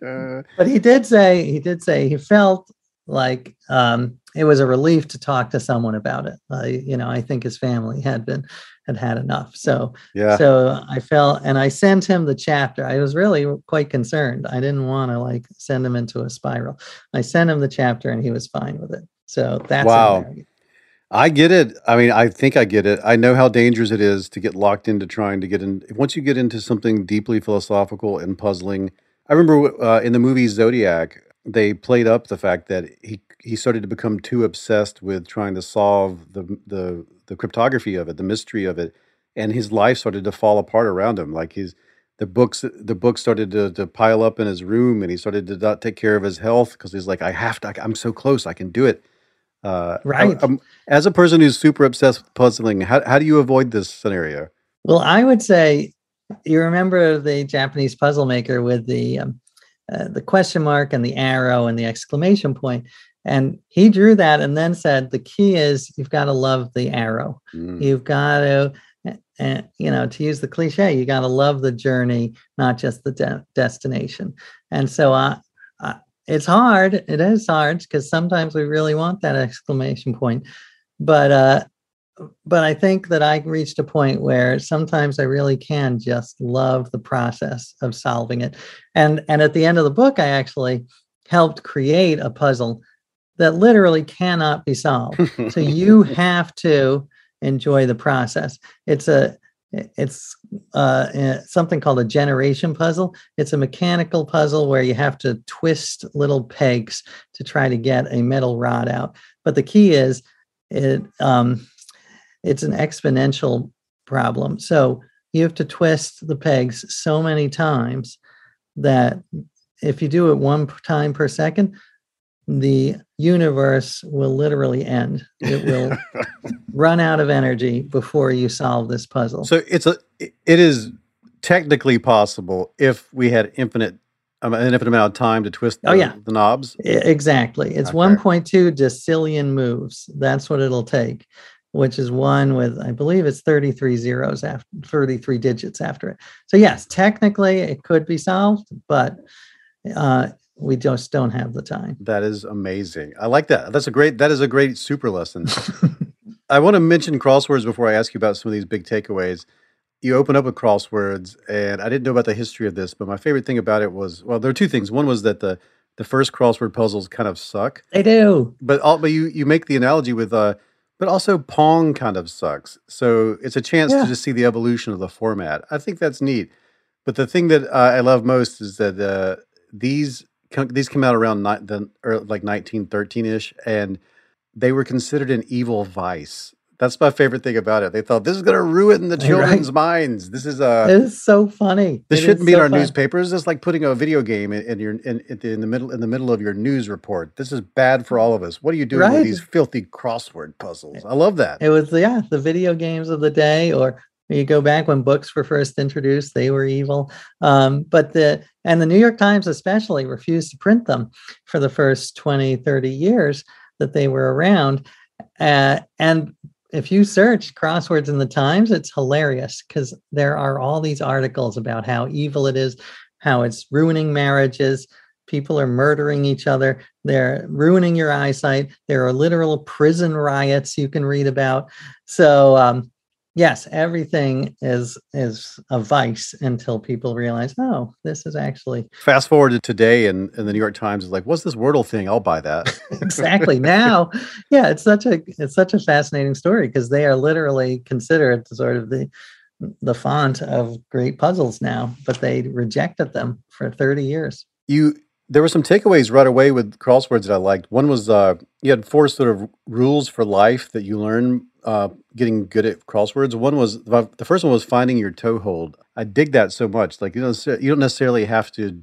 Speaker 1: [LAUGHS]
Speaker 3: but he did say he did say he felt like um, it was a relief to talk to someone about it. Uh, you know, I think his family had been had had enough. So
Speaker 1: yeah.
Speaker 3: so I felt, and I sent him the chapter. I was really quite concerned. I didn't want to like send him into a spiral. I sent him the chapter, and he was fine with it. So that's
Speaker 1: Wow. I get it. I mean, I think I get it. I know how dangerous it is to get locked into trying to get in. Once you get into something deeply philosophical and puzzling, I remember uh, in the movie Zodiac, they played up the fact that he he started to become too obsessed with trying to solve the the the cryptography of it, the mystery of it, and his life started to fall apart around him. Like his the books the books started to, to pile up in his room, and he started to not take care of his health because he's like, I have to. I'm so close. I can do it. Uh,
Speaker 3: Right.
Speaker 1: I'm- as a person who's super obsessed with puzzling, how how do you avoid this scenario?
Speaker 3: Well, I would say you remember the Japanese puzzle maker with the um, uh, the question mark and the arrow and the exclamation point, and he drew that and then said the key is you've got to love the arrow.
Speaker 1: Mm.
Speaker 3: You've got to, uh, you know, to use the cliche, you got to love the journey, not just the de- destination. And so, uh, uh, it's hard. It is hard because sometimes we really want that exclamation point, but uh, but I think that I reached a point where sometimes I really can just love the process of solving it. And and at the end of the book, I actually helped create a puzzle that literally cannot be solved. [LAUGHS] so you have to enjoy the process. It's a it's uh, eh, something called a generation puzzle. It's a mechanical puzzle where you have to twist little pegs to try to get a metal rod out. But the key is it um, it's an exponential problem. So you have to twist the pegs so many times that if you do it one time per second, the universe will literally end. It will [LAUGHS] run out of energy before you solve this puzzle.
Speaker 1: So it's a it is technically possible if we had infinite um, an infinite amount of time to twist the,
Speaker 3: Oh, yeah.
Speaker 1: the knobs.
Speaker 3: I- Exactly. It's
Speaker 1: Okay.
Speaker 3: 1.2 decillion moves. That's what it'll take, which is one with, I believe it's 33 zeros after 33 digits after it. So, yes, technically it could be solved, but uh, we just don't have the time.
Speaker 1: That is amazing. I like that. That's a great that is a great super lesson. [LAUGHS] I want to mention crosswords before I ask you about some of these big takeaways. You open up with crosswords, and I didn't know about the history of this, but my favorite thing about it was well, there are two things. One was that the the first crossword puzzles kind of suck,
Speaker 3: They do.
Speaker 1: but all, but you you make the analogy with uh, but also Pong kind of sucks. So it's a chance
Speaker 3: Yeah.
Speaker 1: to just see the evolution of the format. I think that's neat. But the thing that uh, I love most is that uh, these these come out around ni- the or like 1913 ish, and they were considered an evil vice. That's my favorite thing about it. They thought this is going to ruin the [LAUGHS]
Speaker 3: Right.
Speaker 1: children's minds. This is a. uh,
Speaker 3: It's so funny.
Speaker 1: this
Speaker 3: It
Speaker 1: shouldn't
Speaker 3: is
Speaker 1: be in our
Speaker 3: fun.
Speaker 1: newspapers. It's like putting a video game in, in your in, in, the, in the middle in the middle of your news report. This is bad for all of us. What are you doing with these filthy crossword puzzles? I love that.
Speaker 3: It was yeah, the video games of the day, or you go back when books were first introduced, they were evil. Um, but the and the New York Times especially refused to print them for the first 20, 30 years that they were around. Uh, and if you search crosswords in the Times, it's hilarious because there are all these articles about how evil it is, how it's ruining marriages. People are murdering each other. They're ruining your eyesight. There are literal prison riots you can read about. So um, yes, everything is is a vice until people realize, oh, this is actually
Speaker 1: Fast forward to today, and, and the New York Times is like, "What's this Wordle thing? I'll buy that." [LAUGHS]
Speaker 3: exactly now. Yeah, it's such a it's such a fascinating story because they are literally considered sort of the the font of great puzzles now, but they rejected them for 30 years.
Speaker 1: you there were some takeaways right away with crosswords that I liked. One was uh, you had four sort of rules for life that you learn uh, getting good at crosswords. One was the first one was finding your toehold. I dig that so much. Like you don't you don't necessarily have to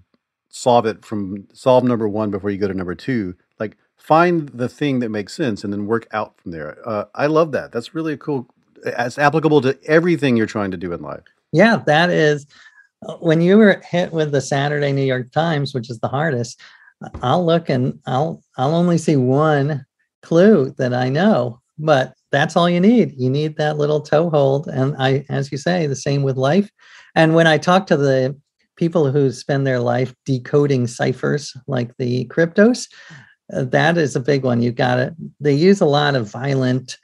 Speaker 1: solve it from solve number one before you go to number two. Like find the thing that makes sense and then work out from there. Uh, I love that. That's really a cool. It's applicable to everything you're trying to do in life.
Speaker 3: Yeah, that is uh, when you were hit with the Saturday New York Times, which is the hardest. I'll look and I'll I'll only see one clue that I know, but that's all you need. You need that little toehold, and I, as you say, the same with life. And when I talk to the people who spend their life decoding ciphers like the Kryptos, uh, that is a big one. You got it. They use a lot of violent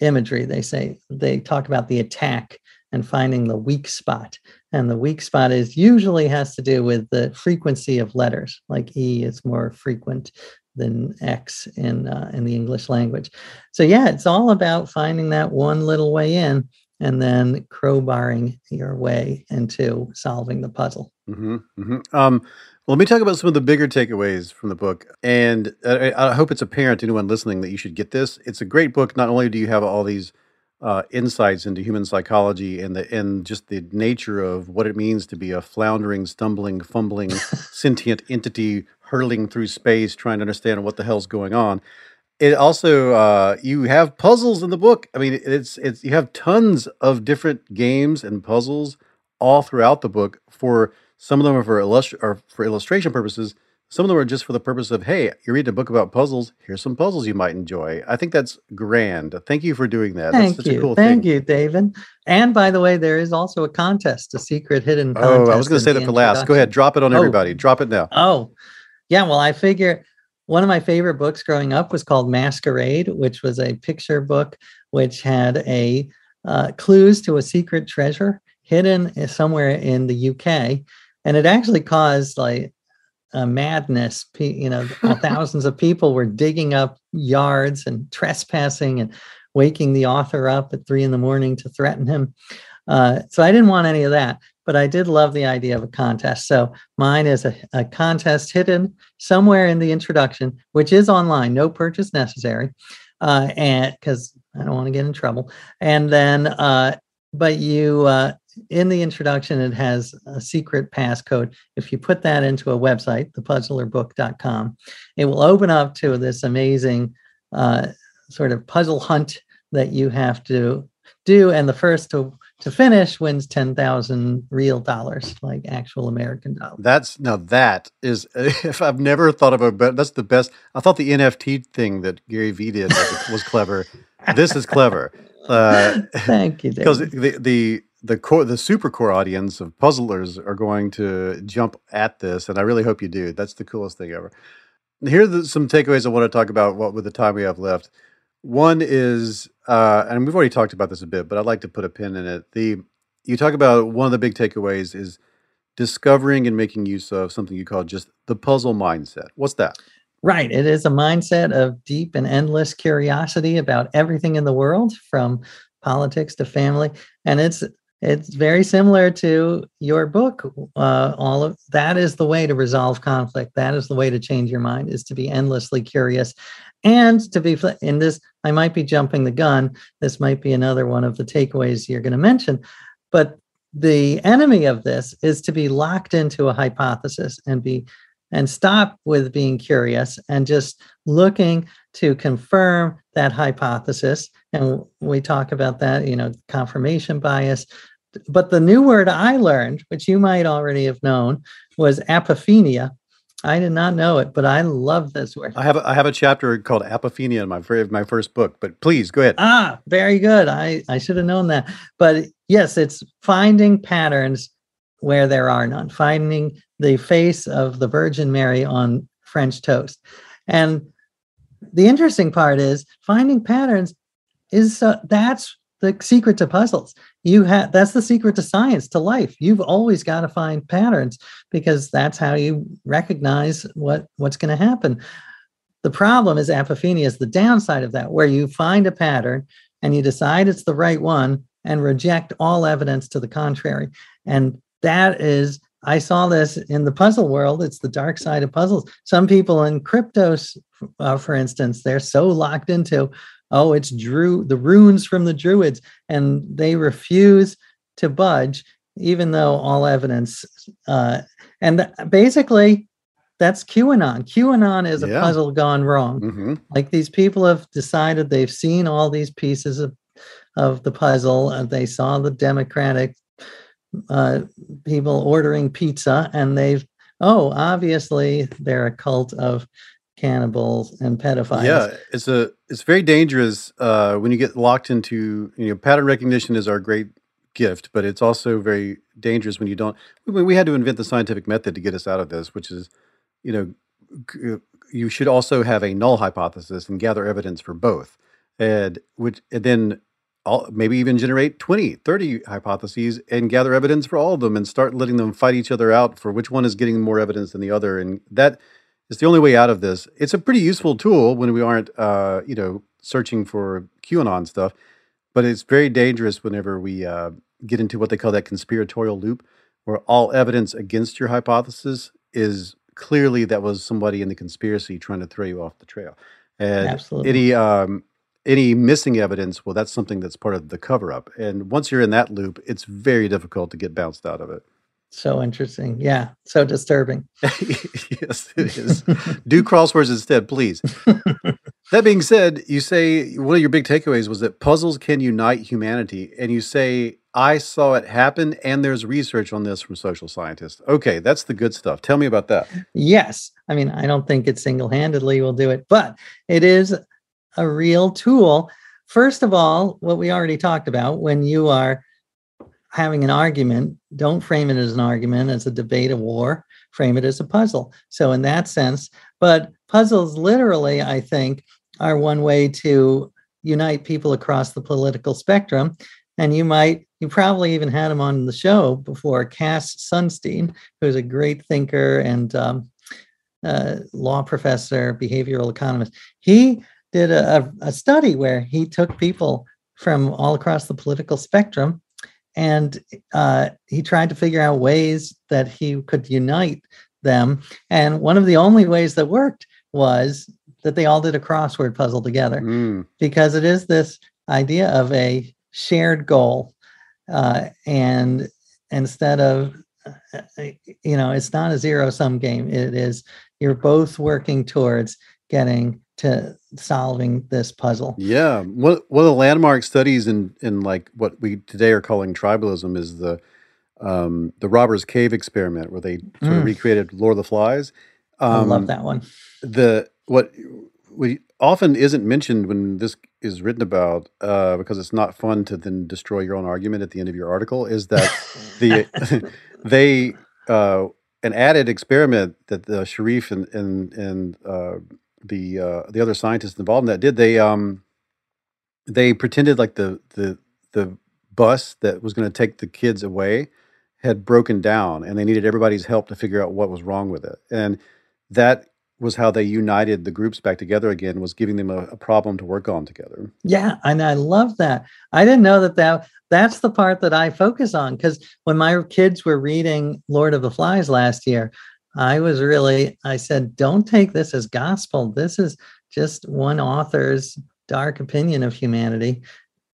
Speaker 3: imagery. They say they talk about the attack and finding the weak spot. And the weak spot is usually has to do with the frequency of letters. Like E is more frequent than X in uh, in the English language. So yeah, it's all about finding that one little way in and then crowbarring your way into solving the puzzle.
Speaker 1: hmm hmm Um, let me talk about some of the bigger takeaways from the book, and I, I hope it's apparent to anyone listening that you should get this. It's a great book. Not only do you have all these uh, insights into human psychology and the and just the nature of what it means to be a floundering, stumbling, fumbling, [LAUGHS] sentient entity hurtling through space, trying to understand what the hell's going on. It also uh, you have puzzles in the book. I mean, it's it's you have tons of different games and puzzles all throughout the book. For some of them are for are for illustration purposes. Some of them are just for the purpose of, hey, you're reading a book about puzzles. Here's some puzzles you might enjoy. I think that's grand. Thank you for doing that.
Speaker 3: Thank
Speaker 1: that's such
Speaker 3: you.
Speaker 1: a cool
Speaker 3: Thank
Speaker 1: thing.
Speaker 3: you, David. And by the way, there is also a contest, a secret hidden contest.
Speaker 1: Oh, I was going to say that for last. Go ahead, drop it on
Speaker 3: Oh.
Speaker 1: everybody. Drop it now.
Speaker 3: Oh, yeah. Well, I figure one of my favorite books growing up was called Masquerade, which was a picture book which had a uh, clues to a secret treasure hidden somewhere in the UK, and it actually caused like a madness. You know, [LAUGHS] thousands of people were digging up yards and trespassing and waking the author up at three in the morning to threaten him. Uh, so I didn't want any of that, but I did love the idea of a contest. So mine is a, a contest hidden somewhere in the introduction, which is online, no purchase necessary, uh, and because I don't want to get in trouble. And then, uh, but you uh, in the introduction, it has a secret passcode. If you put that into a website, thepuzzlerbook.com, it will open up to this amazing uh, sort of puzzle hunt that you have to do, and the first to to finish wins ten thousand real dollars, like actual American dollars.
Speaker 1: That's now that is [LAUGHS] if I've never thought of a but that's the best. I thought the NFT thing that Gary Vee did was, was clever. This is clever. [LAUGHS] Uh,
Speaker 3: Thank you, [LAUGHS]
Speaker 1: because the the the core the super core audience of puzzlers are going to jump at this, and I really hope you do. That's the coolest thing ever. Here are the, some takeaways I want to talk about. What with the time we have left, one is, uh, and we've already talked about this a bit, but I'd like to put a pin in it. The you talk about one of the big takeaways is discovering and making use of something you call just the puzzle mindset. What's that?
Speaker 3: Right. It is a mindset of deep and endless curiosity about everything in the world, from politics to family, and it's it's very similar to your book. Uh, all of that is the way to resolve conflict. That is the way to change your mind. Is to be endlessly curious, and to be in this. I might be jumping the gun. This might be another one of the takeaways you're going to mention, but the enemy of this is to be locked into a hypothesis and be and stop with being curious and just looking to confirm that hypothesis and we talk about that you know confirmation bias but the new word i learned which you might already have known was apophenia i did not know it but i love this word
Speaker 1: I have a, I have a chapter called Apophenia in my my first book. But please go ahead.
Speaker 3: Ah, very good. I, I should have known that. But yes, it's finding patterns where there are none, finding the face of the Virgin Mary on French toast. And the interesting part is finding patterns is uh, that's the secret to puzzles. You have that's the secret to science, to life. You've always got to find patterns because that's how you recognize what what's going to happen. The problem is apophenia is the downside of that, where you find a pattern and you decide it's the right one and reject all evidence to the contrary. And that is, I saw this in the puzzle world. It's the dark side of puzzles. Some people in Kryptos, uh, for instance, they're so locked into, oh, it's Drew, the runes from the Druids, and they refuse to budge, even though all evidence. Uh, and th- basically, that's QAnon. QAnon is a
Speaker 1: Yeah.
Speaker 3: puzzle gone wrong.
Speaker 1: hmm
Speaker 3: Like these people have decided they've seen all these pieces of of the puzzle. And they saw the Democratic uh, people ordering pizza, and they've oh, obviously they're a cult of cannibals and pedophiles.
Speaker 1: Yeah, it's a it's very dangerous uh, when you get locked into you know pattern recognition is our great gift, but it's also very dangerous when you don't. We, we had to invent the scientific method to get us out of this, which is you know you should also have a null hypothesis and gather evidence for both, and which and then. All, maybe even generate 20 30 hypotheses and gather evidence for all of them and start letting them fight each other out for which one is getting more evidence than the other and that it's the only way out of this. It's a pretty useful tool when we aren't, uh, you know, searching for QAnon stuff, but it's very dangerous whenever we uh, get into what they call that conspiratorial loop, where all evidence against your hypothesis is clearly that was somebody in the conspiracy trying to throw you off the trail. And
Speaker 3: Absolutely.
Speaker 1: any um, any missing evidence, well, that's something that's part of the cover up. And once you're in that loop, it's very difficult to get bounced out of it.
Speaker 3: So interesting. Yeah. So disturbing. [LAUGHS]
Speaker 1: yes, it is. Do crosswords instead, please. that being said, you say one of your big takeaways was that puzzles can unite humanity, and you say I saw it happen, and there's research on this from social scientists. Okay, that's the good stuff. Tell me about that.
Speaker 3: Yes. I mean, I don't think it single handedly will do it, but it is a real tool. First of all, what we already talked about when you are having an argument, don't frame it as an argument, as a debate, a war, frame it as a puzzle. So, in that sense, but puzzles literally, I think, are one way to unite people across the political spectrum. And you might, you probably even had him on the show before, Cass Sunstein, who's a great thinker and um, uh, law professor, behavioral economist. He did a, a study where he took people from all across the political spectrum and uh, he tried to figure out ways that he could unite them. And one of the only ways that worked was that they all did a crossword puzzle together
Speaker 1: Mm,
Speaker 3: because it is this idea of a shared goal. Uh, and instead of, uh, you know, it's not a zero sum game, it is you're both working towards getting to solving this puzzle.
Speaker 1: yeah, one one of the landmark studies in in like what we today are calling tribalism is the um, the Robbers Cave experiment, where they sort of
Speaker 3: Mm.
Speaker 1: recreated Lord of the Flies.
Speaker 3: I love
Speaker 1: Um,
Speaker 3: that one.
Speaker 1: the what we often isn't mentioned when this is written about uh, because it's not fun to then destroy your own argument at the end of your article is that the [LAUGHS] [LAUGHS] they uh, an added experiment that the Sherif and and and uh, the uh, the other scientists involved in that did they um they pretended like the the the bus that was going to take the kids away had broken down and they needed everybody's help to figure out what was wrong with it and that was how they united the groups back together again was giving them a, a problem to work on together
Speaker 3: Yeah, and I love that. I didn't know that that that's the part that I focus on because when my kids were reading Lord of the Flies last year, I was really I said, don't take this as gospel. This is just one author's dark opinion of humanity.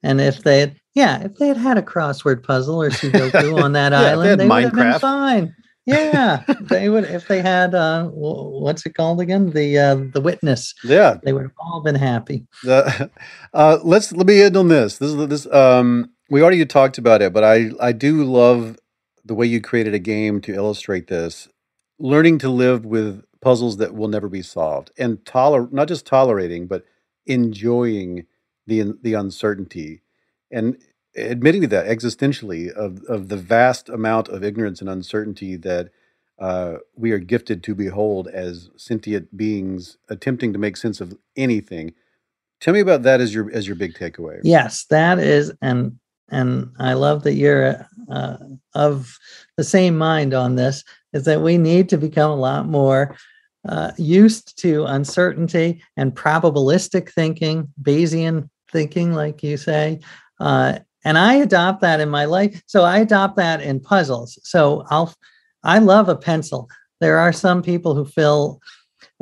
Speaker 3: And if they had, yeah, if they had had a crossword puzzle or Sudoku [LAUGHS] on that
Speaker 1: Yeah, if they
Speaker 3: island, they would have been fine. Yeah, they would if they had uh, what's it called again? The uh, the witness.
Speaker 1: yeah
Speaker 3: They would have all been happy.
Speaker 1: the, [LAUGHS] uh, let's let me end on this this is this um we already talked about it but i i do love the way you created a game to illustrate this learning to live with puzzles that will never be solved and toler not just tolerating but enjoying the the uncertainty and admitting to that existentially of of the vast amount of ignorance and uncertainty that uh, we are gifted to behold as sentient beings attempting to make sense of anything. Tell me about that as your as your big takeaway.
Speaker 3: Yes, that is, and and I love that you're uh, of the same mind on this. Is that we need to become a lot more uh, used to uncertainty and probabilistic thinking, Bayesian thinking, like you say. Uh, and I adopt that in my life. So I adopt that in puzzles. So I'll, I love a pencil. There are some people who fill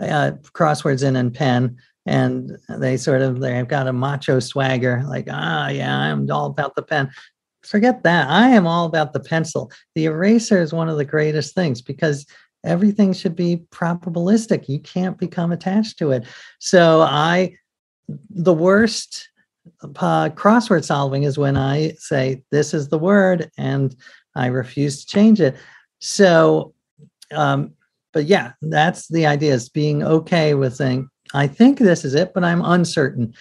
Speaker 3: uh, crosswords in in pen and they sort of they've got a macho swagger like ah yeah i'm all about the pen forget that. I am all about the pencil. The eraser is one of the greatest things because everything should be probabilistic. You can't become attached to it. So i the worst uh, crossword solving is when i say this is the word and i refuse to change it. So um but yeah that's the idea is being okay with saying I think this is it, but I'm uncertain.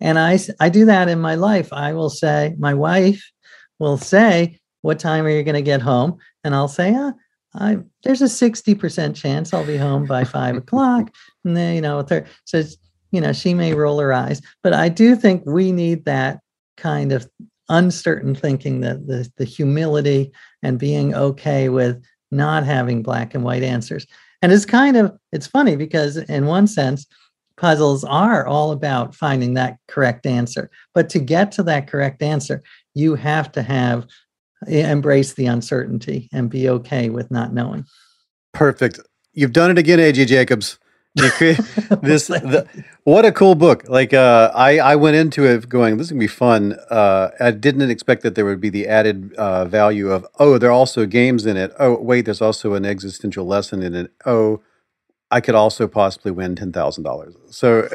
Speaker 3: And I I do that in my life. I will say, my wife will say, What time are you going to get home? And I'll say, ah, I, There's a 60% chance I'll be home by five o'clock. And then, you know, her so, you know, she may roll her eyes, but I do think we need that kind of uncertain thinking, that the, the humility and being okay with not having black and white answers. And it's kind of, it's funny because in one sense, puzzles are all about finding that correct answer. But to get to that correct answer, you have to have embrace the uncertainty and be okay with not knowing.
Speaker 1: Perfect. You've done it again, AJ Jacobs. [LAUGHS] This. The, what a cool book! Like uh, I, I went into it going, this is gonna be fun. Uh, I didn't expect that there would be the added uh, value of oh, there are also games in it. Oh, wait, there's also an existential lesson in it. Oh, I could also possibly win ten thousand dollars. So [LAUGHS]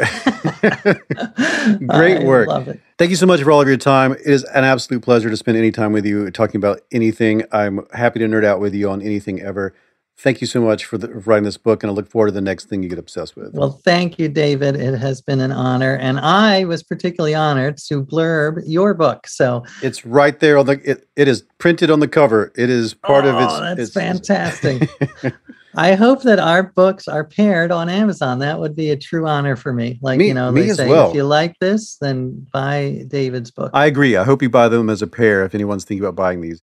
Speaker 1: great
Speaker 3: I
Speaker 1: work.
Speaker 3: love it.
Speaker 1: Thank you so much for all of your time. It is an absolute pleasure to spend any time with you talking about anything. I'm happy to nerd out with you on anything ever. Thank you so much for, the, for writing this book, and I look forward to the next thing you get obsessed with.
Speaker 3: Well, thank you, David. It has been an honor, and I was particularly honored to blurb your book. So
Speaker 1: it's right there on the. It, it is printed on the cover. It is part
Speaker 3: oh,
Speaker 1: of its.
Speaker 3: That's
Speaker 1: its,
Speaker 3: fantastic. [LAUGHS] I hope that our books are paired on Amazon. That would be a true honor for me. Like
Speaker 1: Me-
Speaker 3: you know, they say
Speaker 1: well.
Speaker 3: if you like this, then buy David's book.
Speaker 1: I agree. I hope you buy them as a pair if anyone's thinking about buying these.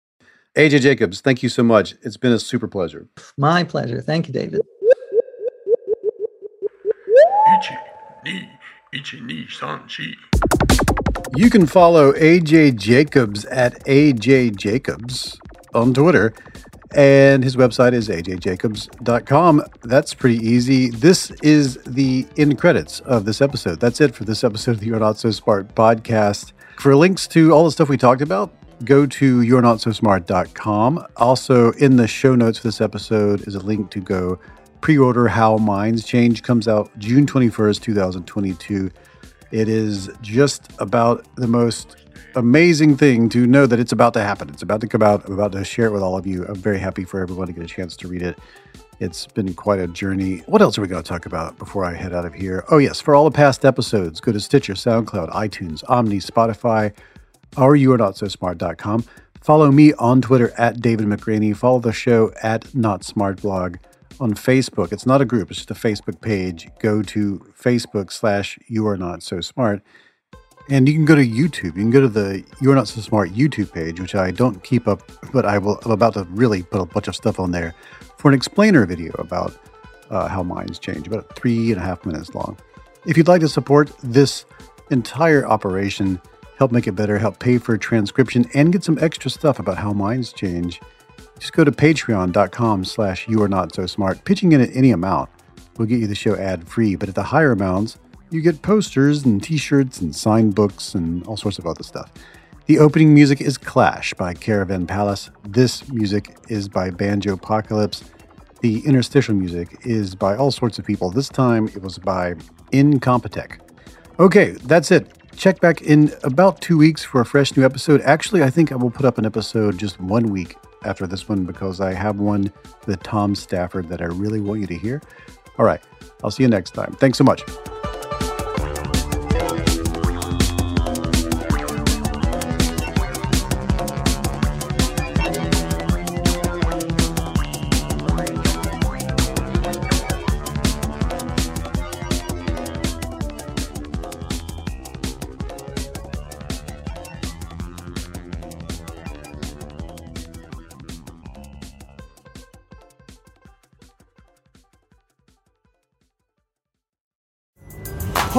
Speaker 1: AJ Jacobs, thank you so much. It's been a super pleasure.
Speaker 3: My pleasure. Thank you, David.
Speaker 1: You can follow AJ Jacobs at AJ Jacobs on Twitter, and his website is ajjacobs.com. That's pretty easy. This is the end credits of this episode. That's it for this episode of the You're Not So Smart podcast. For links to all the stuff we talked about, go to you're not so smart.com. Also, in the show notes for this episode is a link to go pre order How Minds Change. Comes out June 21st, 2022. It is just about the most amazing thing to know that it's about to happen. It's about to come out. I'm about to share it with all of you. I'm very happy for everyone to get a chance to read it. It's been quite a journey. What else are we going to talk about before I head out of here? Oh, yes, for all the past episodes, go to Stitcher, SoundCloud, iTunes, Omni, Spotify, or you are not so smart.com. Follow me on Twitter at David McRaney. Follow the show at Not Smart Blog on Facebook. It's not a group, it's just a Facebook page. Go to Facebook slash You Are Not So Smart. And you can go to YouTube. You can go to the You Are Not So Smart YouTube page, which I don't keep up, but I will. I'm about to really put a bunch of stuff on there for an explainer video about uh, how minds change, about three and a half minutes long. If you'd like to support this entire operation, help make it better, help pay for transcription, and get some extra stuff about how minds change, just go to patreon.com slash you are not so smart. Pitching in at any amount will get you the show ad free, but at the higher amounts, you get posters and t-shirts and signed books and all sorts of other stuff. The opening music is Clash by Caravan Palace. This music is by Banjo Apocalypse. The interstitial music is by all sorts of people. This time it was by Incompetech. Okay, that's it. Check back in about two weeks for a fresh new episode. Actually, I think I will put up an episode just one week after this one because I have one with Tom Stafford that I really want you to hear. All right, I'll see you next time. Thanks so much.